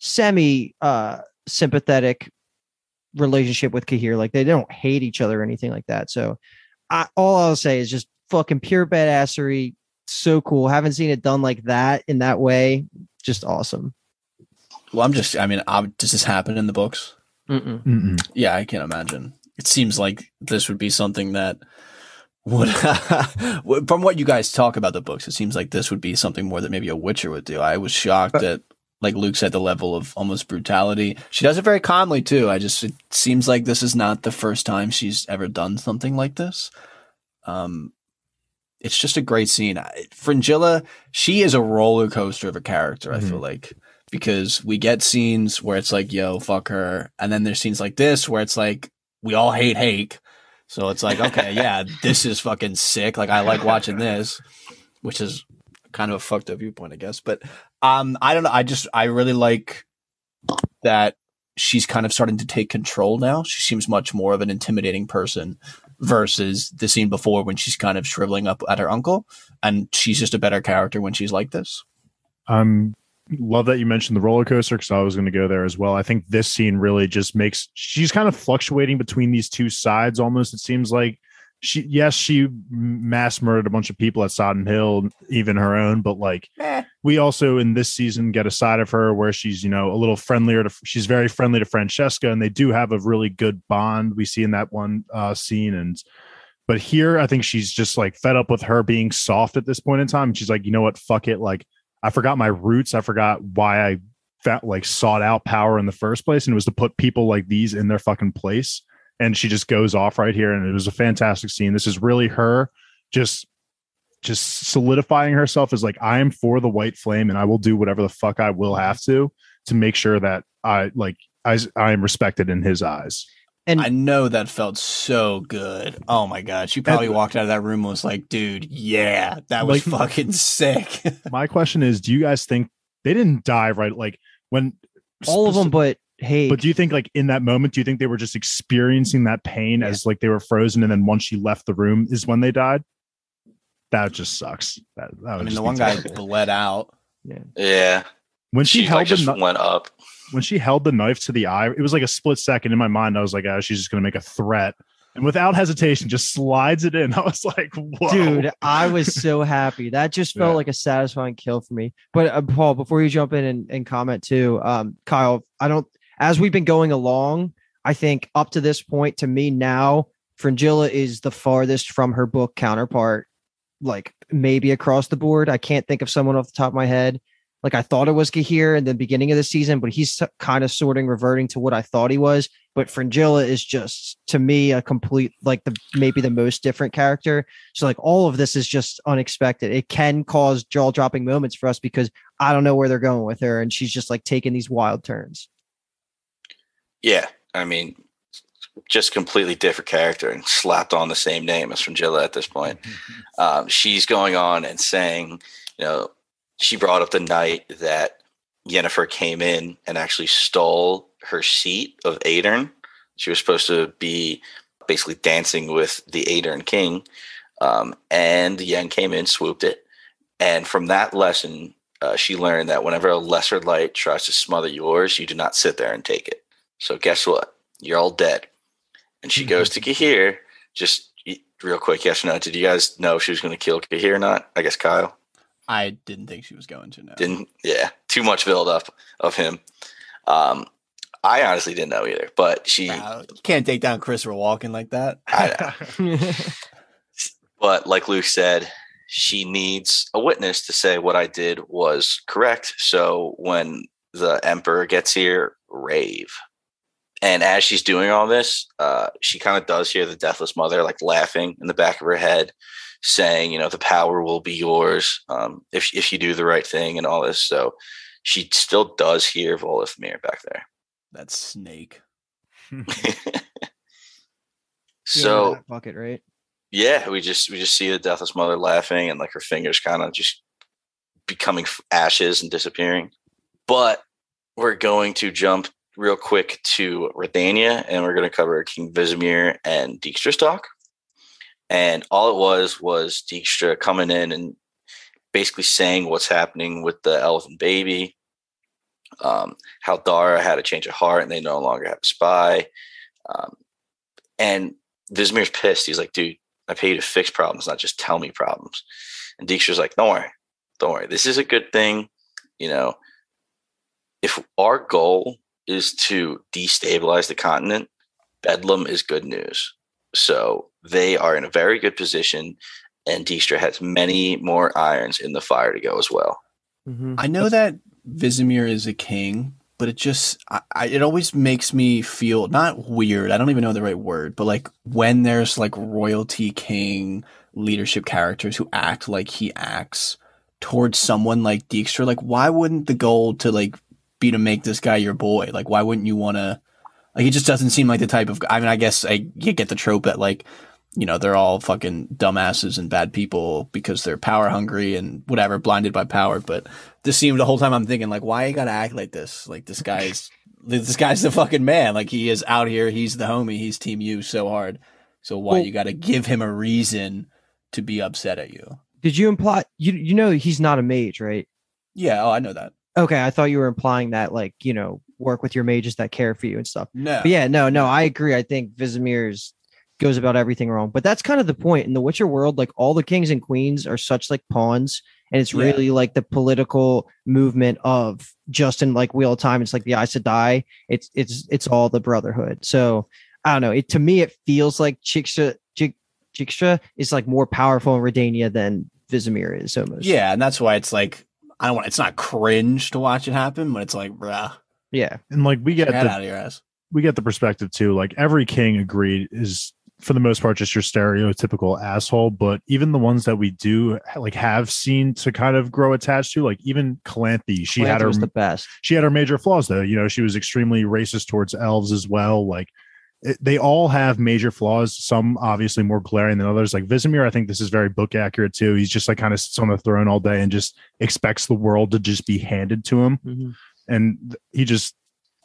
semi uh sympathetic relationship with Cahir. Like they don't hate each other or anything like that. So I all I'll say is just fucking pure badassery. So cool. Haven't seen it done like that in that way. Just awesome. Well, I'm just. I mean, i does this happen in the books? Mm-mm. Mm-mm. Yeah, I can't imagine. It seems like this would be something that would, from what you guys talk about the books, it seems like this would be something more that maybe a Witcher would do. I was shocked that, like Luke said, the level of almost brutality. She does it very calmly too. I just, it seems like this is not the first time she's ever done something like this. Um, it's just a great scene. Fringilla, she is a roller coaster of a character. I feel like because we get scenes where it's like, yo, fuck her. And then there's scenes like this where it's like, we all hate Hake. So it's like, okay, yeah, this is fucking sick. Like, I like watching this, which is kind of a fucked up viewpoint, I guess. But um, I don't know. I just, I really like that she's kind of starting to take control now. She seems much more of an intimidating person versus the scene before when she's kind of shriveling up at her uncle. And she's just a better character when she's like this. I'm love that you mentioned the roller coaster because I was going to go there as well. I think this scene really just makes she's kind of fluctuating between these two sides almost. It seems like she, yes, she mass murdered a bunch of people at Sodden Hill, even her own, but like we also in this season get a side of her where she's, you know, a little friendlier to, she's very friendly to Francesca and they do have a really good bond we see in that one uh, scene. And, but here I think she's just like fed up with her being soft at this point in time. She's like, you know what? Fuck it. Like, I forgot my roots. I forgot why I felt like sought out power in the first place, and it was to put people like these in their fucking place. And she just goes off right here, and it was a fantastic scene. This is really her just just solidifying herself as like I am for the white flame, and I will do whatever the fuck I will have to to make sure that I like I I am respected in his eyes. And I know that felt so good. Oh my god, she probably walked out of that room and was like, "Dude, yeah, that was Like- fucking sick." My question is, do you guys think they didn't die right? Like when all of them, but hey, But do you think like in that moment, do you think they were just experiencing that pain Yeah. as like they were frozen and then once she left the room is when they died? That just sucks. That, that I mean, the be one guy bled out. Yeah, yeah when she, she, held like just the kni- went up. when she held the knife to the eye, it was like a split second in my mind. I was like, oh, she's just gonna make a threat. And without hesitation, just slides it in. I was like, whoa. dude i was so happy that just felt Yeah. like a satisfying kill for me but uh, paul before you jump in and, and comment too um kyle i don't as we've been going along i think up to this point to me now fringilla is the farthest from her book counterpart like maybe across the board i can't think of someone off the top of my head Like I thought it was Cahir in the beginning of the season, but he's kind of sorting reverting to what I thought he was. But Fringilla is just to me a complete like the maybe the most different character. So like all of this is just unexpected. It can cause jaw dropping moments for us because I don't know where they're going with her, and she's just like taking these wild turns. Yeah, I mean, just completely different character and slapped on the same name as Fringilla at this point. Um, she's going on and saying, you know, she brought up the night that Yennefer came in and actually stole her seat of Aedirn. She was supposed to be basically dancing with the Aedirn king. Um, and Yen came in, swooped it. And from that lesson, uh, she learned that whenever a lesser light tries to smother yours, you do not sit there and take it. So guess what? You're all dead. And she goes to Cahir. Just real quick, yes or no? Did you guys know she was going to kill Cahir or not? I guess Kyle. I didn't think she was going to know. Didn't yeah, too much build up of him. Um, I honestly didn't know either, but she Wow, can't take down Chris Christopher walking like that. I know. but like Luke said, she needs a witness to say what I did was correct. So when the emperor gets here, rave. And as she's doing all this, uh, she kind of does hear the deathless mother like laughing in the back of her head, saying, "You know, the power will be yours um, if if you do the right thing," and all this. So she still does hear Voleth Meir back there. That snake. so Back bucket, right? yeah, we just we just see the deathless mother laughing and like her fingers kind of just becoming ashes and disappearing. But we're going to jump real quick to Redania and we're going to cover King Vizimir and Dijkstra's talk. And all it was was Dijkstra coming in and basically saying what's happening with the elephant baby, um, how Dara had a change of heart and they no longer have a spy. Um, and Vizimir's pissed. He's like, dude, I pay you to fix problems, not just tell me problems. And Dijkstra's like, don't worry, don't worry. This is a good thing. You know, if our goal is to destabilize the continent, Bedlam is good news. So they are in a very good position, and Dijkstra has many more irons in the fire to go as well. Mhm. I know that Vizimir is a king, but it just I, I, it always makes me feel not weird. I don't even know the right word, but like when there's like royalty king leadership characters who act like he acts towards someone like Dijkstra, like why wouldn't the goal to like be to make this guy your boy? Like why wouldn't you want to? Like he just doesn't seem like the type of. I mean, I guess I get the trope that like you know they're all fucking dumbasses and bad people because they're power hungry and whatever, blinded by power, but this seemed the whole time I'm thinking like, why you gotta act like this? Like this guy's this guy's the fucking man. Like he is out here. He's the homie. He's team you so hard. So why Well- you gotta give him a reason to be upset at you? Did you imply you you know he's not a mage, right? Yeah. Oh, I know that. Okay, I thought you were implying that like you know work with your mages that care for you and stuff. No. But yeah, no, no, I agree. I think Vizimir's goes about everything wrong, but that's kind of the point in the Witcher world. Like all the kings and queens are such like pawns, and it's Yeah. really like the political movement of just in like Wheel of Time. It's like the Aes Sedai. It's it's it's all the Brotherhood. So I don't know. It to me, it feels like Chiksha Chik, Chiksha is like more powerful in Redania than Vizimir is almost. Yeah, and that's why it's like I don't want. It's not cringe to watch it happen, but it's like, bruh, yeah. And like we get get the out of your ass. we get the perspective too. Like every king agreed is for the most part just your stereotypical asshole. But even the ones that we do like have seen to kind of grow attached to, like even Calanthe, she had her was the best. she had her major flaws though. You know, she was extremely racist towards elves as well. Like it, they all have major flaws. Some obviously more glaring than others. Like Vizimir, I think this is very book accurate too. He's just like kind of sits on the throne all day and just expects the world to just be handed to him Mhm. and he just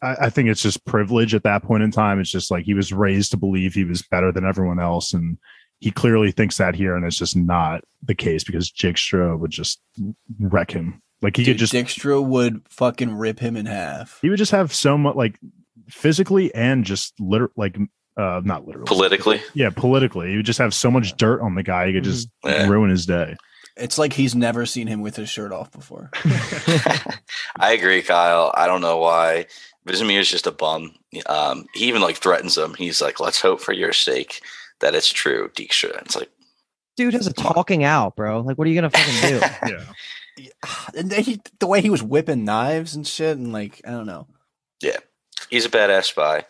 I, I think it's just privilege at that point in time it's just like he was raised to believe he was better than everyone else and he clearly thinks that here and it's just not the case because Dijkstra would just wreck him like he Dude, could just Dijkstra would fucking rip him in half. he would just have so much like physically and just liter like uh not literally Politically, yeah politically you just have so much dirt on the guy you could just Yeah. ruin his day It's like he's never seen him with his shirt off before. I agree, Kyle. I don't know why. Vizimir is just a bum. Um, he even like threatens him. He's like, "Let's hope for your sake that it's true, Dijkstra." It's like, Dude has a talking out, bro. Like, what are you gonna fucking do? yeah and then he, the way he was whipping knives and shit, and like I don't know. He's a badass spy.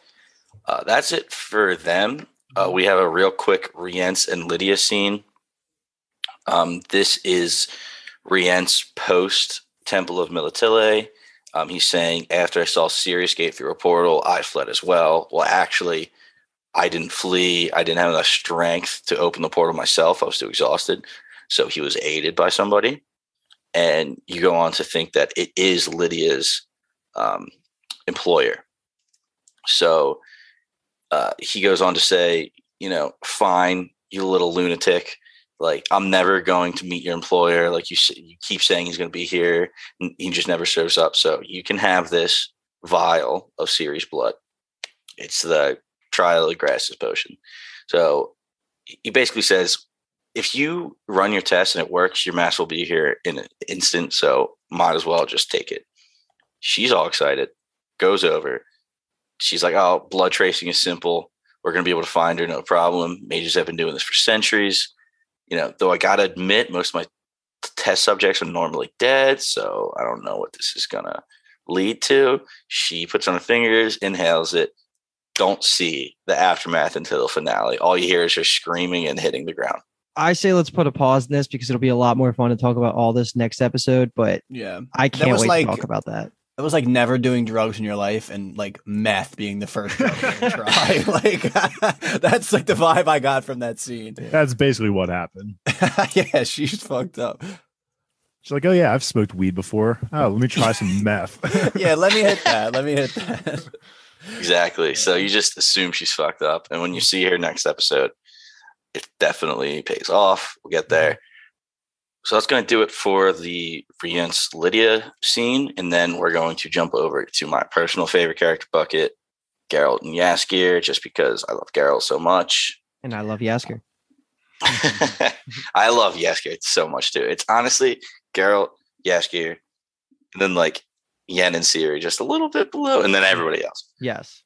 Uh, that's it for them. Uh, we have a real quick Rience and Lydia scene. Um, this is Rience post Temple of Melitele. Um, he's saying, after I saw Sirius Gate through a portal, I fled as well. Well, actually, I didn't flee. I didn't have enough strength to open the portal myself. I was too exhausted. So he was aided by somebody. And you go on to think that it is Lydia's um, employer. So uh, he goes on to say, you know, fine, you little lunatic. Like, I'm never going to meet your employer. Like, you, you keep saying he's going to be here. and He just never shows up. So you can have this vial of Ciri's blood. It's the trial of grasses potion. So he basically says, if you run your test and it works, your mask will be here in an instant. So might as well just take it. She's all excited, goes over. She's like, oh, blood tracing is simple. We're going to be able to find her, no problem. Mages have been doing this for centuries. You know, though I got to admit, most of my test subjects are normally dead. So I don't know what this is going to lead to. She puts on her fingers, inhales it. Don't see the aftermath until the finale. All you hear is her screaming and hitting the ground. I say let's put a pause in this because it'll be a lot more fun to talk about all this next episode. But Yeah, I can't wait like- to talk about that. It was like never doing drugs in your life, and like meth being the first drug you're try. like that's like the vibe I got from that scene. That's basically what happened. yeah, she's fucked up. She's like, "Oh yeah, I've smoked weed before. Oh, let me try some meth." Yeah, let me hit that. Let me hit that. Exactly. So you just assume she's fucked up. And when you see her next episode, it definitely pays off. We'll get there. So that's going to do it for the Rience Lydia scene. And then we're going to jump over to my personal favorite character bucket, Geralt and Jaskier, just because I love Geralt so much. And I love Jaskier. I love Jaskier so much too. It's honestly Geralt, Jaskier, and then like Yen and Ciri just a little bit below, and then everybody else Yes.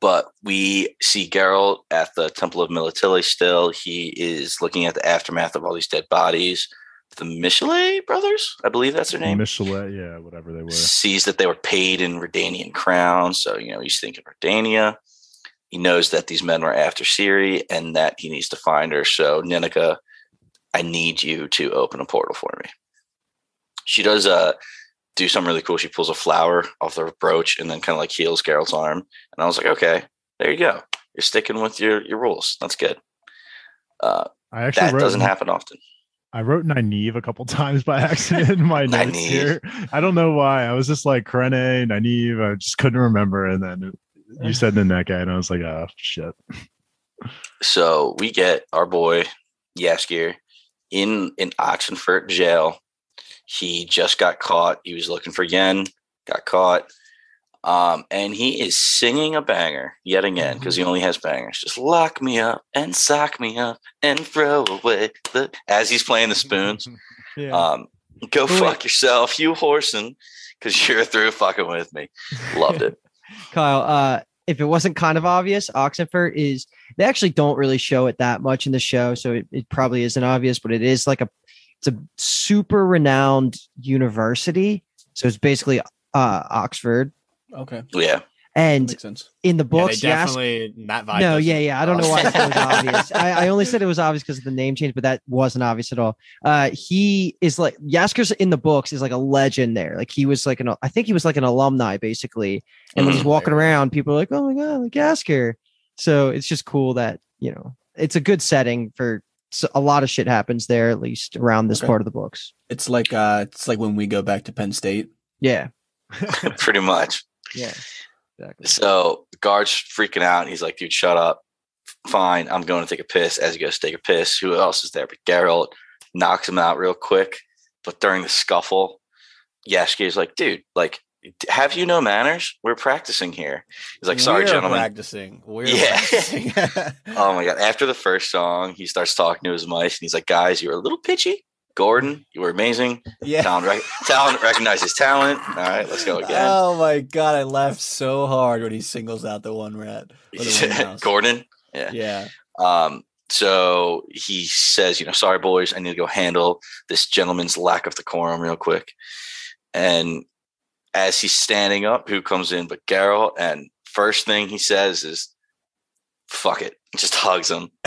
but we see Geralt at the Temple of Melitele still. He is looking at the aftermath of all these dead bodies. The Michelet brothers, I believe that's their name, Michelet, yeah, whatever they were. sees that they were paid in Redanian crowns. So, you know, he's thinking Redania. He knows that these men were after Ciri and that he needs to find her. So, Nenneke, I need you to open a portal for me. She does uh, do something really cool. She pulls a flower off the brooch and then kind of like heals Geralt's arm. And I was like, okay, there you go. You're sticking with your, your rules. That's good. Uh, I actually that doesn't happen often. I wrote Nynaeve a couple times by accident in my notes Nynaeve. here. I don't know why. I was just like Krene, Nynaeve. I just couldn't remember, and then you said Nenneke, and I was like, oh shit. So we get our boy Jaskier in in Oxenfurt jail. He just got caught. He was looking for Yen, got caught. Um, and he is singing a banger yet again because he only has bangers. Just lock me up and sock me up and throw away the as he's playing the spoons. Yeah. Um, go Wait. fuck yourself, you horsing, because you're through fucking with me. Loved it. Kyle, uh, if it wasn't kind of obvious, Oxenfurt is they actually don't really show it that much in the show, so it, it probably isn't obvious, but it is like a it's a super renowned university. So it's basically uh Oxford. Okay, Yeah. And in the Yeah, books, they Yas- definitely that vibe. no, yeah, yeah. I don't know why I it was obvious. I, I only said it was obvious because of the name change, but that wasn't obvious at all. Uh, he is like Jaskier's in the books is like a legend there. Like he was like an, I think he was like an alumni basically. And when he's Mhm. walking around, people are like, "Oh my god, like Jaskier!" So it's just cool that you know it's a good setting for a lot of shit happens there, at least around this Okay. part of the books. It's like uh, it's like when we go back to Penn State. Yeah, Pretty much. Yeah, exactly. So the guard's freaking out. And he's like, dude, shut up. Fine. I'm going to take a piss. As he goes to take a piss, who else is there? But Geralt knocks him out real quick. But during the scuffle, Jaskier like, dude, like, have you no manners? We're practicing here. He's like, sorry, We're gentlemen. Practicing. We're Yeah. practicing. Oh my God. After the first song, he starts talking to his mice and he's like, guys, you were a little pitchy. Gordon, you were amazing. yeah. Talent, rec- talent recognizes talent. All right, let's go again. Oh my god, I laughed so hard when he singles out the one rat. the one. Gordon. Yeah. Yeah. Um, so he says, you know, sorry boys, I need to go handle this gentleman's lack of decorum real quick. And as he's standing up, who comes in but Geralt? And first thing he says is, "Fuck it," just hugs him.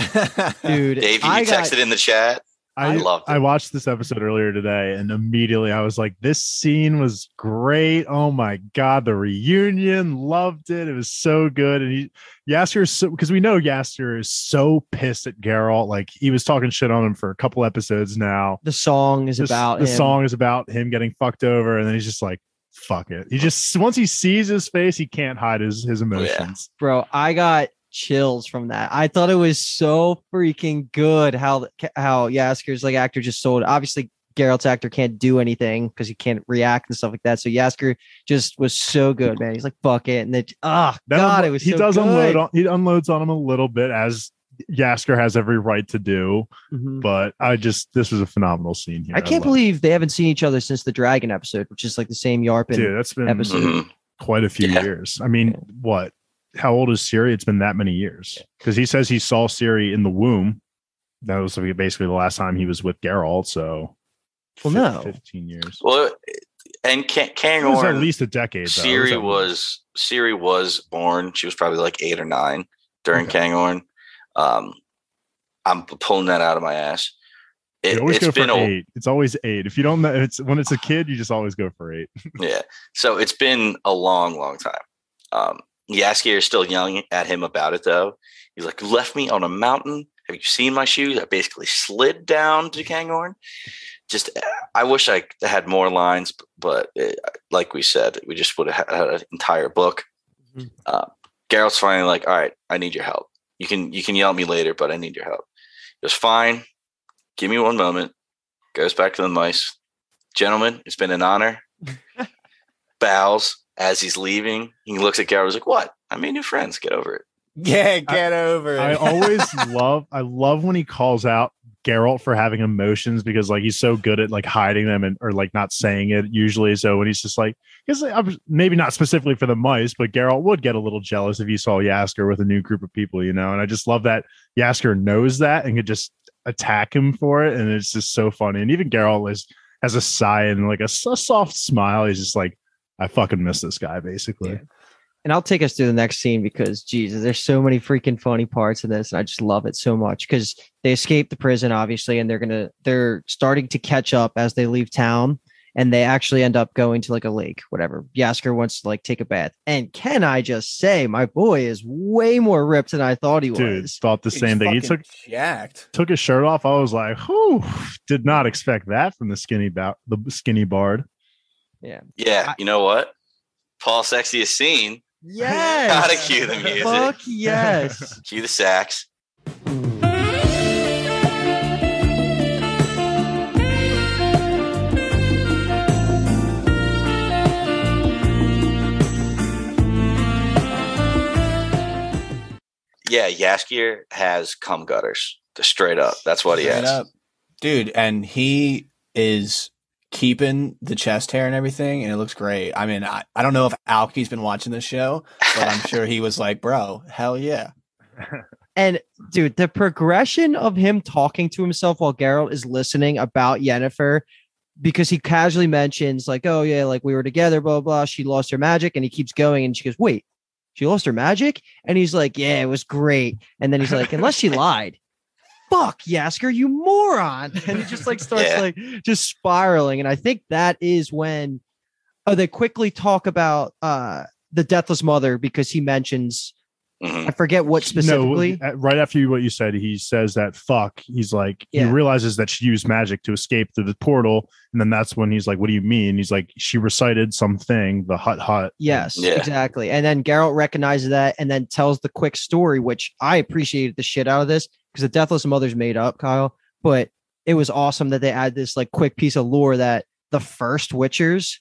Dude, Dave, you I got- texted in the chat. I, I loved it. I watched this episode earlier today, and immediately I was like, "This scene was great! Oh my god, the reunion! Loved it. It was so good." And he, Jaskier, is so because we know Jaskier is so pissed at Geralt. Like he was talking shit on him for a couple episodes now. the song is This- about the him. song is about him getting fucked over, and then he's just like, "Fuck it." He just once he sees his face, he can't hide his his oh, emotions. bro i got chills from that i thought it was so freaking good how how Jaskier's like actor just sold obviously Geralt's actor can't do anything because he can't react and stuff like that. So Jaskier just was so good, man. He's like, "Fuck it," and then, oh That god, unlo- it was he so does good. unload on he unloads on him a little bit as Jaskier has every right to do. Mhm. but I just this was a phenomenal scene here. I can't love believe they haven't seen each other since the Dragon episode, which is like the same Yarpen dude. That's been episode. Mhm. quite a few Yeah. years. I mean, what? How old is Ciri? It's been that many years because he says he saw Ciri in the womb. That was basically the last time he was with Geralt. So, Well, fif- no. fifteen years. Well, and Ka- It at least a decade. Though. Ciri at least- was Ciri was born. She was probably like eight or nine during Okay. Kangorn. Um, I'm pulling that out of my ass. You It, always it's go been for a, eight. It's always eight. If you don't know, it's when it's a kid, you just always go for eight. Yeah. So it's been a long, long time. Um, Jaskier is still yelling at him about it, though. He's like, left me on a mountain. Have you seen my shoes? I basically slid down to Kangorn. Just, I wish I had more lines, but it, like we said, we just would have had an entire book. Mhm. Uh, Geralt's finally like, All right, I need your help. You can you can yell at me later, but I need your help. He goes, Fine. Give me one moment. Goes back to the mice. Gentlemen, it's been an honor bows as he's leaving. He looks at Geralt. He's like, "What? I made new friends. Get over it." yeah, get over it. I always love I love when he calls out Geralt for having emotions because like he's so good at like hiding them and or like not saying it usually. So when he's just like because maybe not specifically for the mice, but Geralt would get a little jealous if he saw Jaskier with a new group of people, you know. And I just love that Jaskier knows that and could just attack him for it, and it's just so funny. And even Geralt is has a sigh and like a soft smile. He's just like, I fucking miss this guy, basically. Yeah. and I'll take us through the next scene because Jesus, there's so many freaking funny parts in this, and I just love it so much because they escape the prison, obviously, and they're gonna they're starting to catch up as they leave town, and they actually end up going to like a lake, whatever. Jaskier wants to like take a bath, and can I just say, my boy is way more ripped than I thought he was? Dude, was. thought the He's same thing. He took jacked. took his shirt off, I was like, "Whew!" Did not expect that from the skinny ba- the skinny bard. Yeah, I- you know what? Paul sexiest scene. Yes, Gotta cue the music. Fuck yes. Cue the sax. Yeah, Jaskier has cum gutters. Straight up. That's what he Straight has. up. dude. And he is keeping the chest hair and everything, and it looks great. I mean, I, I don't know if Alky's been watching this show, but I'm sure he was like, "Bro, hell yeah." And dude, the progression of him talking to himself while Geralt is listening about Yennefer, because he casually mentions, like, oh yeah, like we were together, blah, blah. She lost her magic, and he keeps going, and she goes, Wait, she lost her magic? And he's like, Yeah, it was great. And then he's like, Unless she lied. Fuck Jaskier, you moron. And he just like starts Yeah. like just spiraling. And I think that is when oh, they quickly talk about uh the deathless mother because he mentions Mhm. I forget what specifically. No, right after you, what you said, he says that fuck. He's like, Yeah. he realizes that she used magic to escape through the portal. And then that's when he's like, What do you mean? He's like, She recited something, the hut hut. Yes, Yeah. exactly. And then Geralt recognizes that and then tells the quick story, which I appreciated the shit out of this because the Deathless Mother's made up, Kyle. But it was awesome that they add this like quick piece of lore that the first Witchers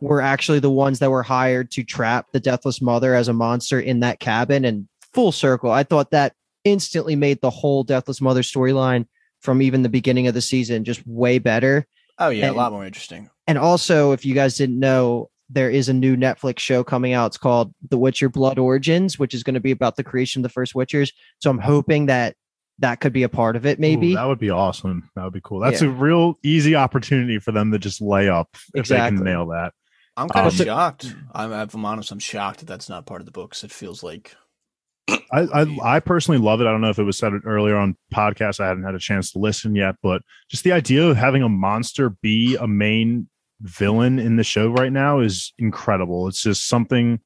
were actually the ones that were hired to trap the Deathless Mother as a monster in that cabin and full circle. I thought that instantly made the whole Deathless Mother storyline from even the beginning of the season just way better. Oh yeah, And- a lot more interesting. And also, if you guys didn't know, there is a new Netflix show coming out. It's called The Witcher Blood Origins, which is going to be about the creation of the first Witchers. So I'm hoping that that could be a part of it. Maybe Ooh, that would be awesome. That would be cool. That's Yeah. a real easy opportunity for them to just lay up if they can nail that. I'm kind of Um, shocked. I'm, if I'm honest, I'm shocked that that's not part of the books. It feels like I, I I personally love it. I don't know if it was said earlier on podcast. I hadn't had a chance to listen yet, but just the idea of having a monster be a main villain in the show right now is incredible. It's just something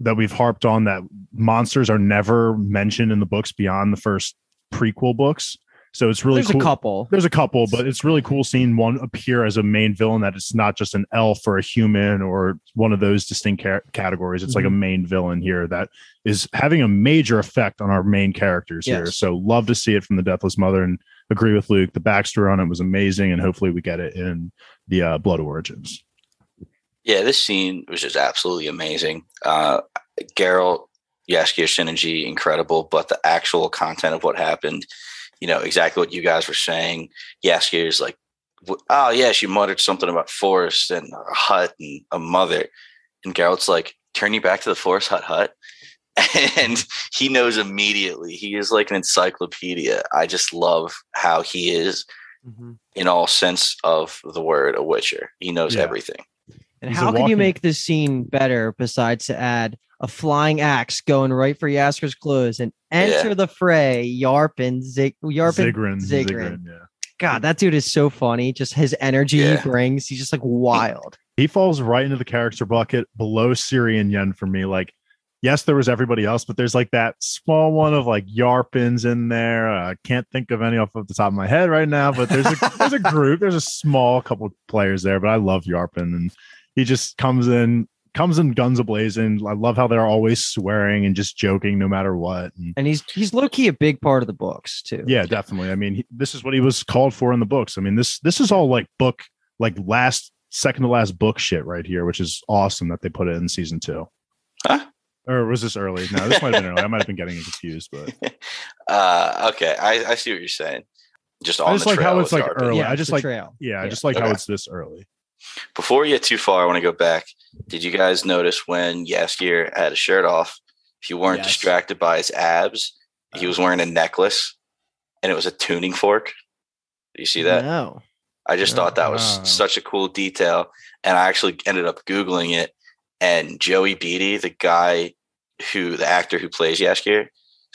that we've harped on that monsters are never mentioned in the books beyond the first prequel books. So it's really there's cool. a couple. There's a couple, but it's really cool seeing one appear as a main villain that it's not just an elf or a human or one of those distinct ca- categories. It's like a main villain here that is having a major effect on our main characters here. So love to see it from the Deathless Mother and agree with Luke. The backstory on it was amazing, and hopefully we get it in the uh, Blood Origins. Yeah, this scene was just absolutely amazing. Uh, Geralt, Jaskier synergy, incredible, but the actual content of what happened, you know, exactly what you guys were saying. Jaskier's like, oh, yeah, she muttered something about forest and a hut and a mother. And Geralt's like, turn you back to the forest hut hut. And he knows immediately. He is like an encyclopedia. I just love how he is, mm-hmm. in all sense of the word, a witcher. He knows Yeah. everything. And He's how can you make this scene better besides to add a flying axe going right for Jaskier's clothes and enter the fray? Yarpen, Zig, Yarpen, Zigrin, Zigrin. Zigrin, yeah. God, that dude is so funny. Just his energy Yeah. he brings. He's just like wild. he falls right into the character bucket below Ciri and Yen for me. Like, yes, there was everybody else, but there's like that small one of like Yarpens in there. Uh, I can't think of any off of the top of my head right now, but there's a there's a group, there's a small couple players there, but I love Yarpen and he just comes in comes in guns ablazing. I love how they're always swearing and just joking no matter what. And And he's he's low key a big part of the books too. yeah, definitely. I mean, he, this is what he was called for in the books. I mean, this this is all like book like last second to last book shit right here, which is awesome that they put it in season two. Huh? Or was this early? No, this might have been early. I might have been getting confused, but Uh, okay, I, I see what you're saying. Just on I just the like how it's like Yarpen. early. Yeah, I just like trail. yeah, I Yeah. just like how it's this early. Before we get too far, I want to go back. Did you guys notice when Jaskier had a shirt off? If you weren't Yes. distracted by his abs, he was uh-huh. wearing a necklace, and it was a tuning fork. Did you see that? No. I just Yeah. thought that was Wow. such a cool detail, and I actually ended up googling it. And Joey Batey, the guy who, the actor who plays Jaskier,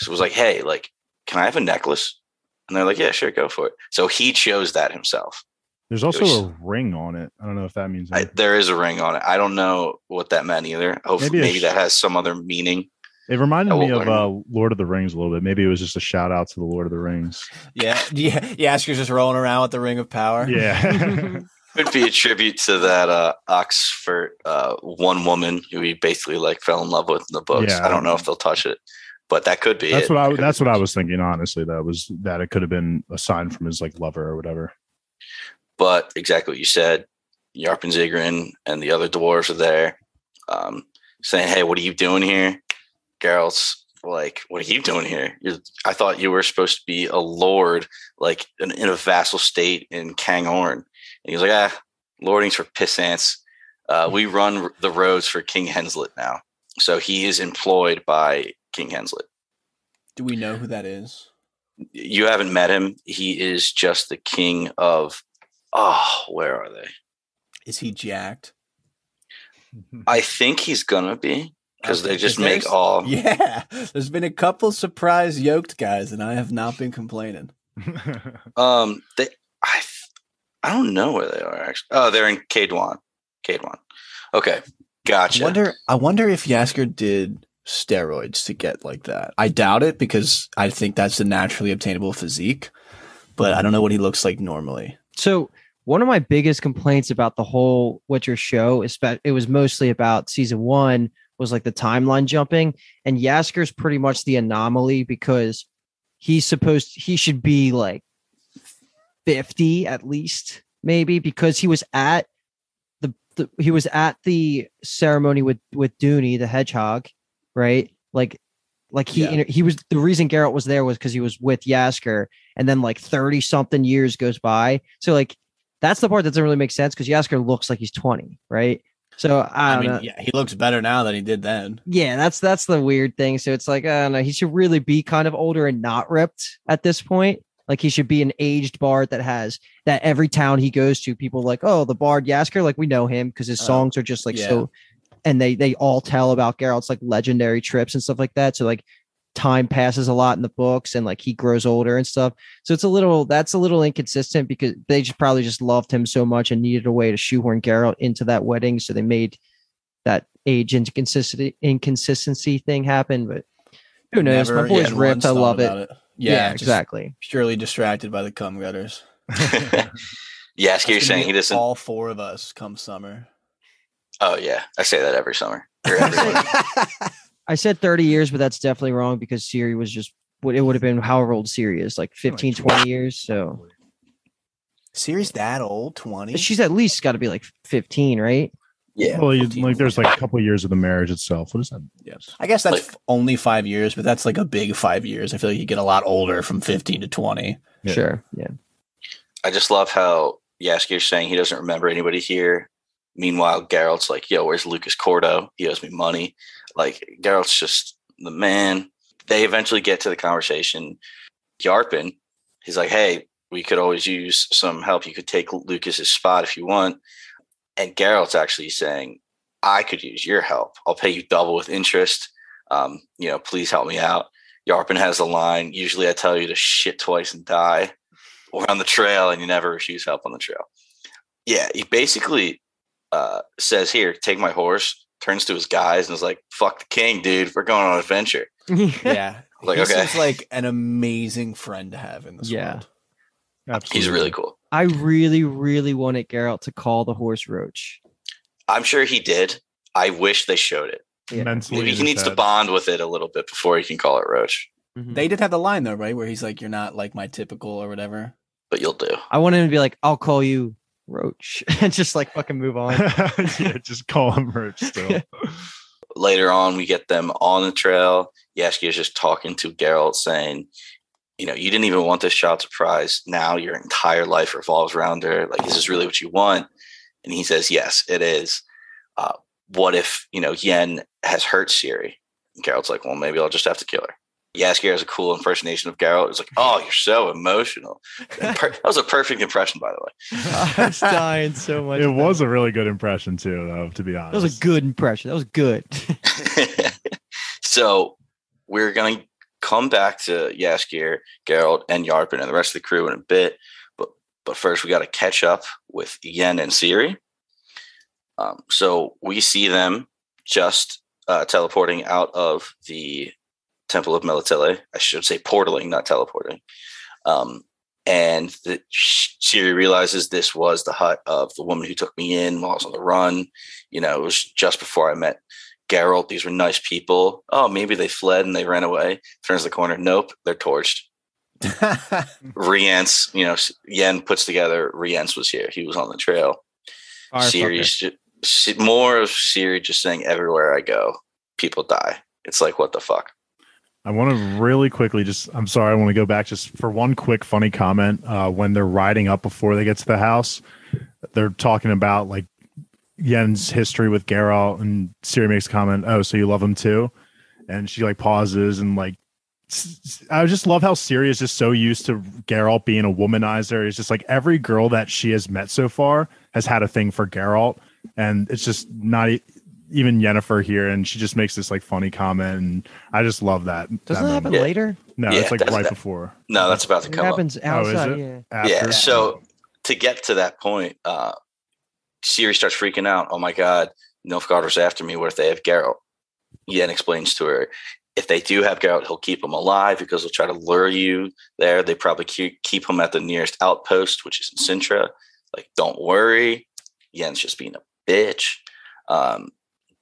was like, "Hey, like, can I have a necklace?" And they're like, "Yeah, sure, go for it." So he chose that himself. There's also was- a ring on it. I don't know if that means I, there is a ring on it. I don't know what that meant either. Hopefully, Maybe maybe, sh- that has some other meaning. it reminded me will of uh, Lord of the Rings a little bit. Maybe it was just a shout out to the Lord of the Rings. yeah, yeah. Jaskier's just rolling around with the ring of power. Yeah. Could be a tribute to that uh, Oxford uh, one woman who he basically like fell in love with in the books. Yeah. I don't know if they'll touch it, but that could be. that's it. what I Could that's what I was thinking. Honestly, that was that it could have been a sign from his like lover or whatever. But exactly what you said. Yarpen Zigrin and the other dwarves are there, um, saying, "Hey, what are you doing here?" Geralt's like, "What are you doing here? You're, I thought you were supposed to be a lord, like in, in a vassal state in Caingorn." And he's like, "Ah, lordings for pissants. Uh, we run the roads for King Henselt now, so he is employed by King Henselt. Do we know who that is? You haven't met him. He is just the king of. Oh, where are they? Is he jacked? I think he's gonna be because they just make all. Yeah, there's been a couple surprise yoked guys, and I have not been complaining. Um, they. I. I don't know where they are actually. Oh, they're in Kaedwen. Kaedwen. Okay, gotcha. I wonder. I wonder if Jaskier did steroids to get like that. I doubt it because I think that's a naturally obtainable physique, but I don't know what he looks like normally. So one of my biggest complaints about the whole Witcher show is that it was mostly about season one was like the timeline jumping, and Jaskier's pretty much the anomaly because he's supposed he should be like fifty at least, maybe because he was at the, the he was at the ceremony with with Duny the hedgehog, right? Like like he Yeah. he was the reason Garrett was there was because he was with Yasker, and then like 30 something years goes by. So like that's the part that doesn't really make sense because Jaskier looks like he's 20, right? So I I, mean, know. yeah, he looks better now than he did then. Yeah, that's that's the weird thing. So it's like, I don't know. He should really be kind of older and not ripped at this point. Like he should be an aged bard that has that every town he goes to, people like, oh, the bard Jaskier, like we know him because his Oh, songs are just like yeah. so, and they they all tell about Geralt's like legendary trips and stuff like that. So like time passes a lot in the books and like he grows older and stuff. So it's a little that's a little inconsistent because they just probably just loved him so much and needed a way to shoehorn Geralt into that wedding. So they made that age inconsistency inconsistency thing happen. But who knows? Never My boy's even ripped. I love it. about Yeah, Yeah, exactly. Purely distracted by the cum gutters. yeah, That's you're saying he doesn't. All four of us come summer. Oh yeah, I say that every summer. Or every winter. I said 30 years, but that's definitely wrong because Ciri was just what it would have been however old Ciri is, like 15, 20 years. So Ciri's that old? Twenty? she's at least got to be like 15, right? yeah, well, you, 15, like there's like a couple of years of the marriage itself. What is that? Yes. I guess that's Like- only five years, but that's like a big five years. I feel like you get a lot older from fifteen to twenty. Yeah. Sure. Yeah. I just love how Jaskier's saying he doesn't remember anybody here. Meanwhile, Geralt's like, "Yo, where's Lucas Cordo? He owes me money." Like Geralt's just the man. They eventually get to the conversation. Yarpen, he's like, "Hey, we could always use some help. You could take Lucas's spot if you want." And Geralt's actually saying, "I could use your help. I'll pay you double with interest. Um, you know, please help me out." Yarpen has the line, "Usually, I tell you to shit twice and die." or on the trail and you never refuse help on the trail. Yeah, he basically uh, says, Here, take my horse, turns to his guys and is like, Fuck the king, dude. We're going on an adventure. Yeah. Like, he okay. seems like an amazing friend to have in this Yeah. world. Absolutely. He's really cool. I really, really wanted Geralt to call the horse Roach. I'm sure he did. I wish they showed it. Yeah. Mentally Maybe he needs to bond with it a little bit before he can call it Roach, Mhm. They did have the line though, right? Where he's like, You're not like my typical or whatever. but you'll do. I want him to be like, I'll call you Roach and just like fucking move on. yeah, just call him Roach still. Later on, we get them on the trail. Jaskier is just talking to Geralt, saying, you know, you didn't even want this child surprise. Now your entire life revolves around her. Like, is this really what you want? And he says, yes, it is. Uh, what if, you know, Yen has hurt Ciri? And Geralt's like, well, maybe I'll just have to kill her. Jaskier has a cool impersonation of Geralt. It's like, oh, you're so emotional. Per- that was a perfect impression, by the way. I was dying so much. it was a really good impression too, though. To be honest, That honest, was a good impression. That was good. so we're going to come back to Jaskier, Geralt, and Yarpen and the rest of the crew in a bit. But but first, we got to catch up with Yen and Ciri. Um, so we see them just uh, teleporting out of the Temple of Melitele. I should say portaling, not teleporting. Um, and the, Ciri realizes this was the hut of the woman who took me in while I was on the run. You know, it was just before I met Geralt. These were nice people. Oh, maybe they fled and they ran away. Turns the corner. Nope, they're torched. Rience, you know, Yen puts together. Rience was here. He was on the trail. Ciri's ju- more of Ciri just saying, "Everywhere I go, people die." It's like, what the fuck? I want to really quickly just, I'm sorry, I want to go back just for one quick funny comment. Uh, when they're riding up before they get to the house, they're talking about like Yen's history with Geralt, and Ciri makes a comment, Oh, so you love him too? And she like pauses and like, I just love how Ciri is just so used to Geralt being a womanizer. It's just like every girl that she has met so far has had a thing for Geralt, and it's just not. Even Yennefer here, and she just makes this like funny comment, and I just love that. Doesn't that that happen Yeah. later? No, Yeah, it's like right that- before. No, that's about to It come up. happens is outside. it? Yeah. After. Yeah. So to get to that point, uh, Ciri starts freaking out. Oh my God, Nilfgaarder's after me. What if they have Geralt? Yen explains to her, if they do have Geralt, he'll keep him alive because he'll try to lure you there. They probably keep, keep him at the nearest outpost, which is in Cintra. Like, don't worry. Yen's just being a bitch. Um,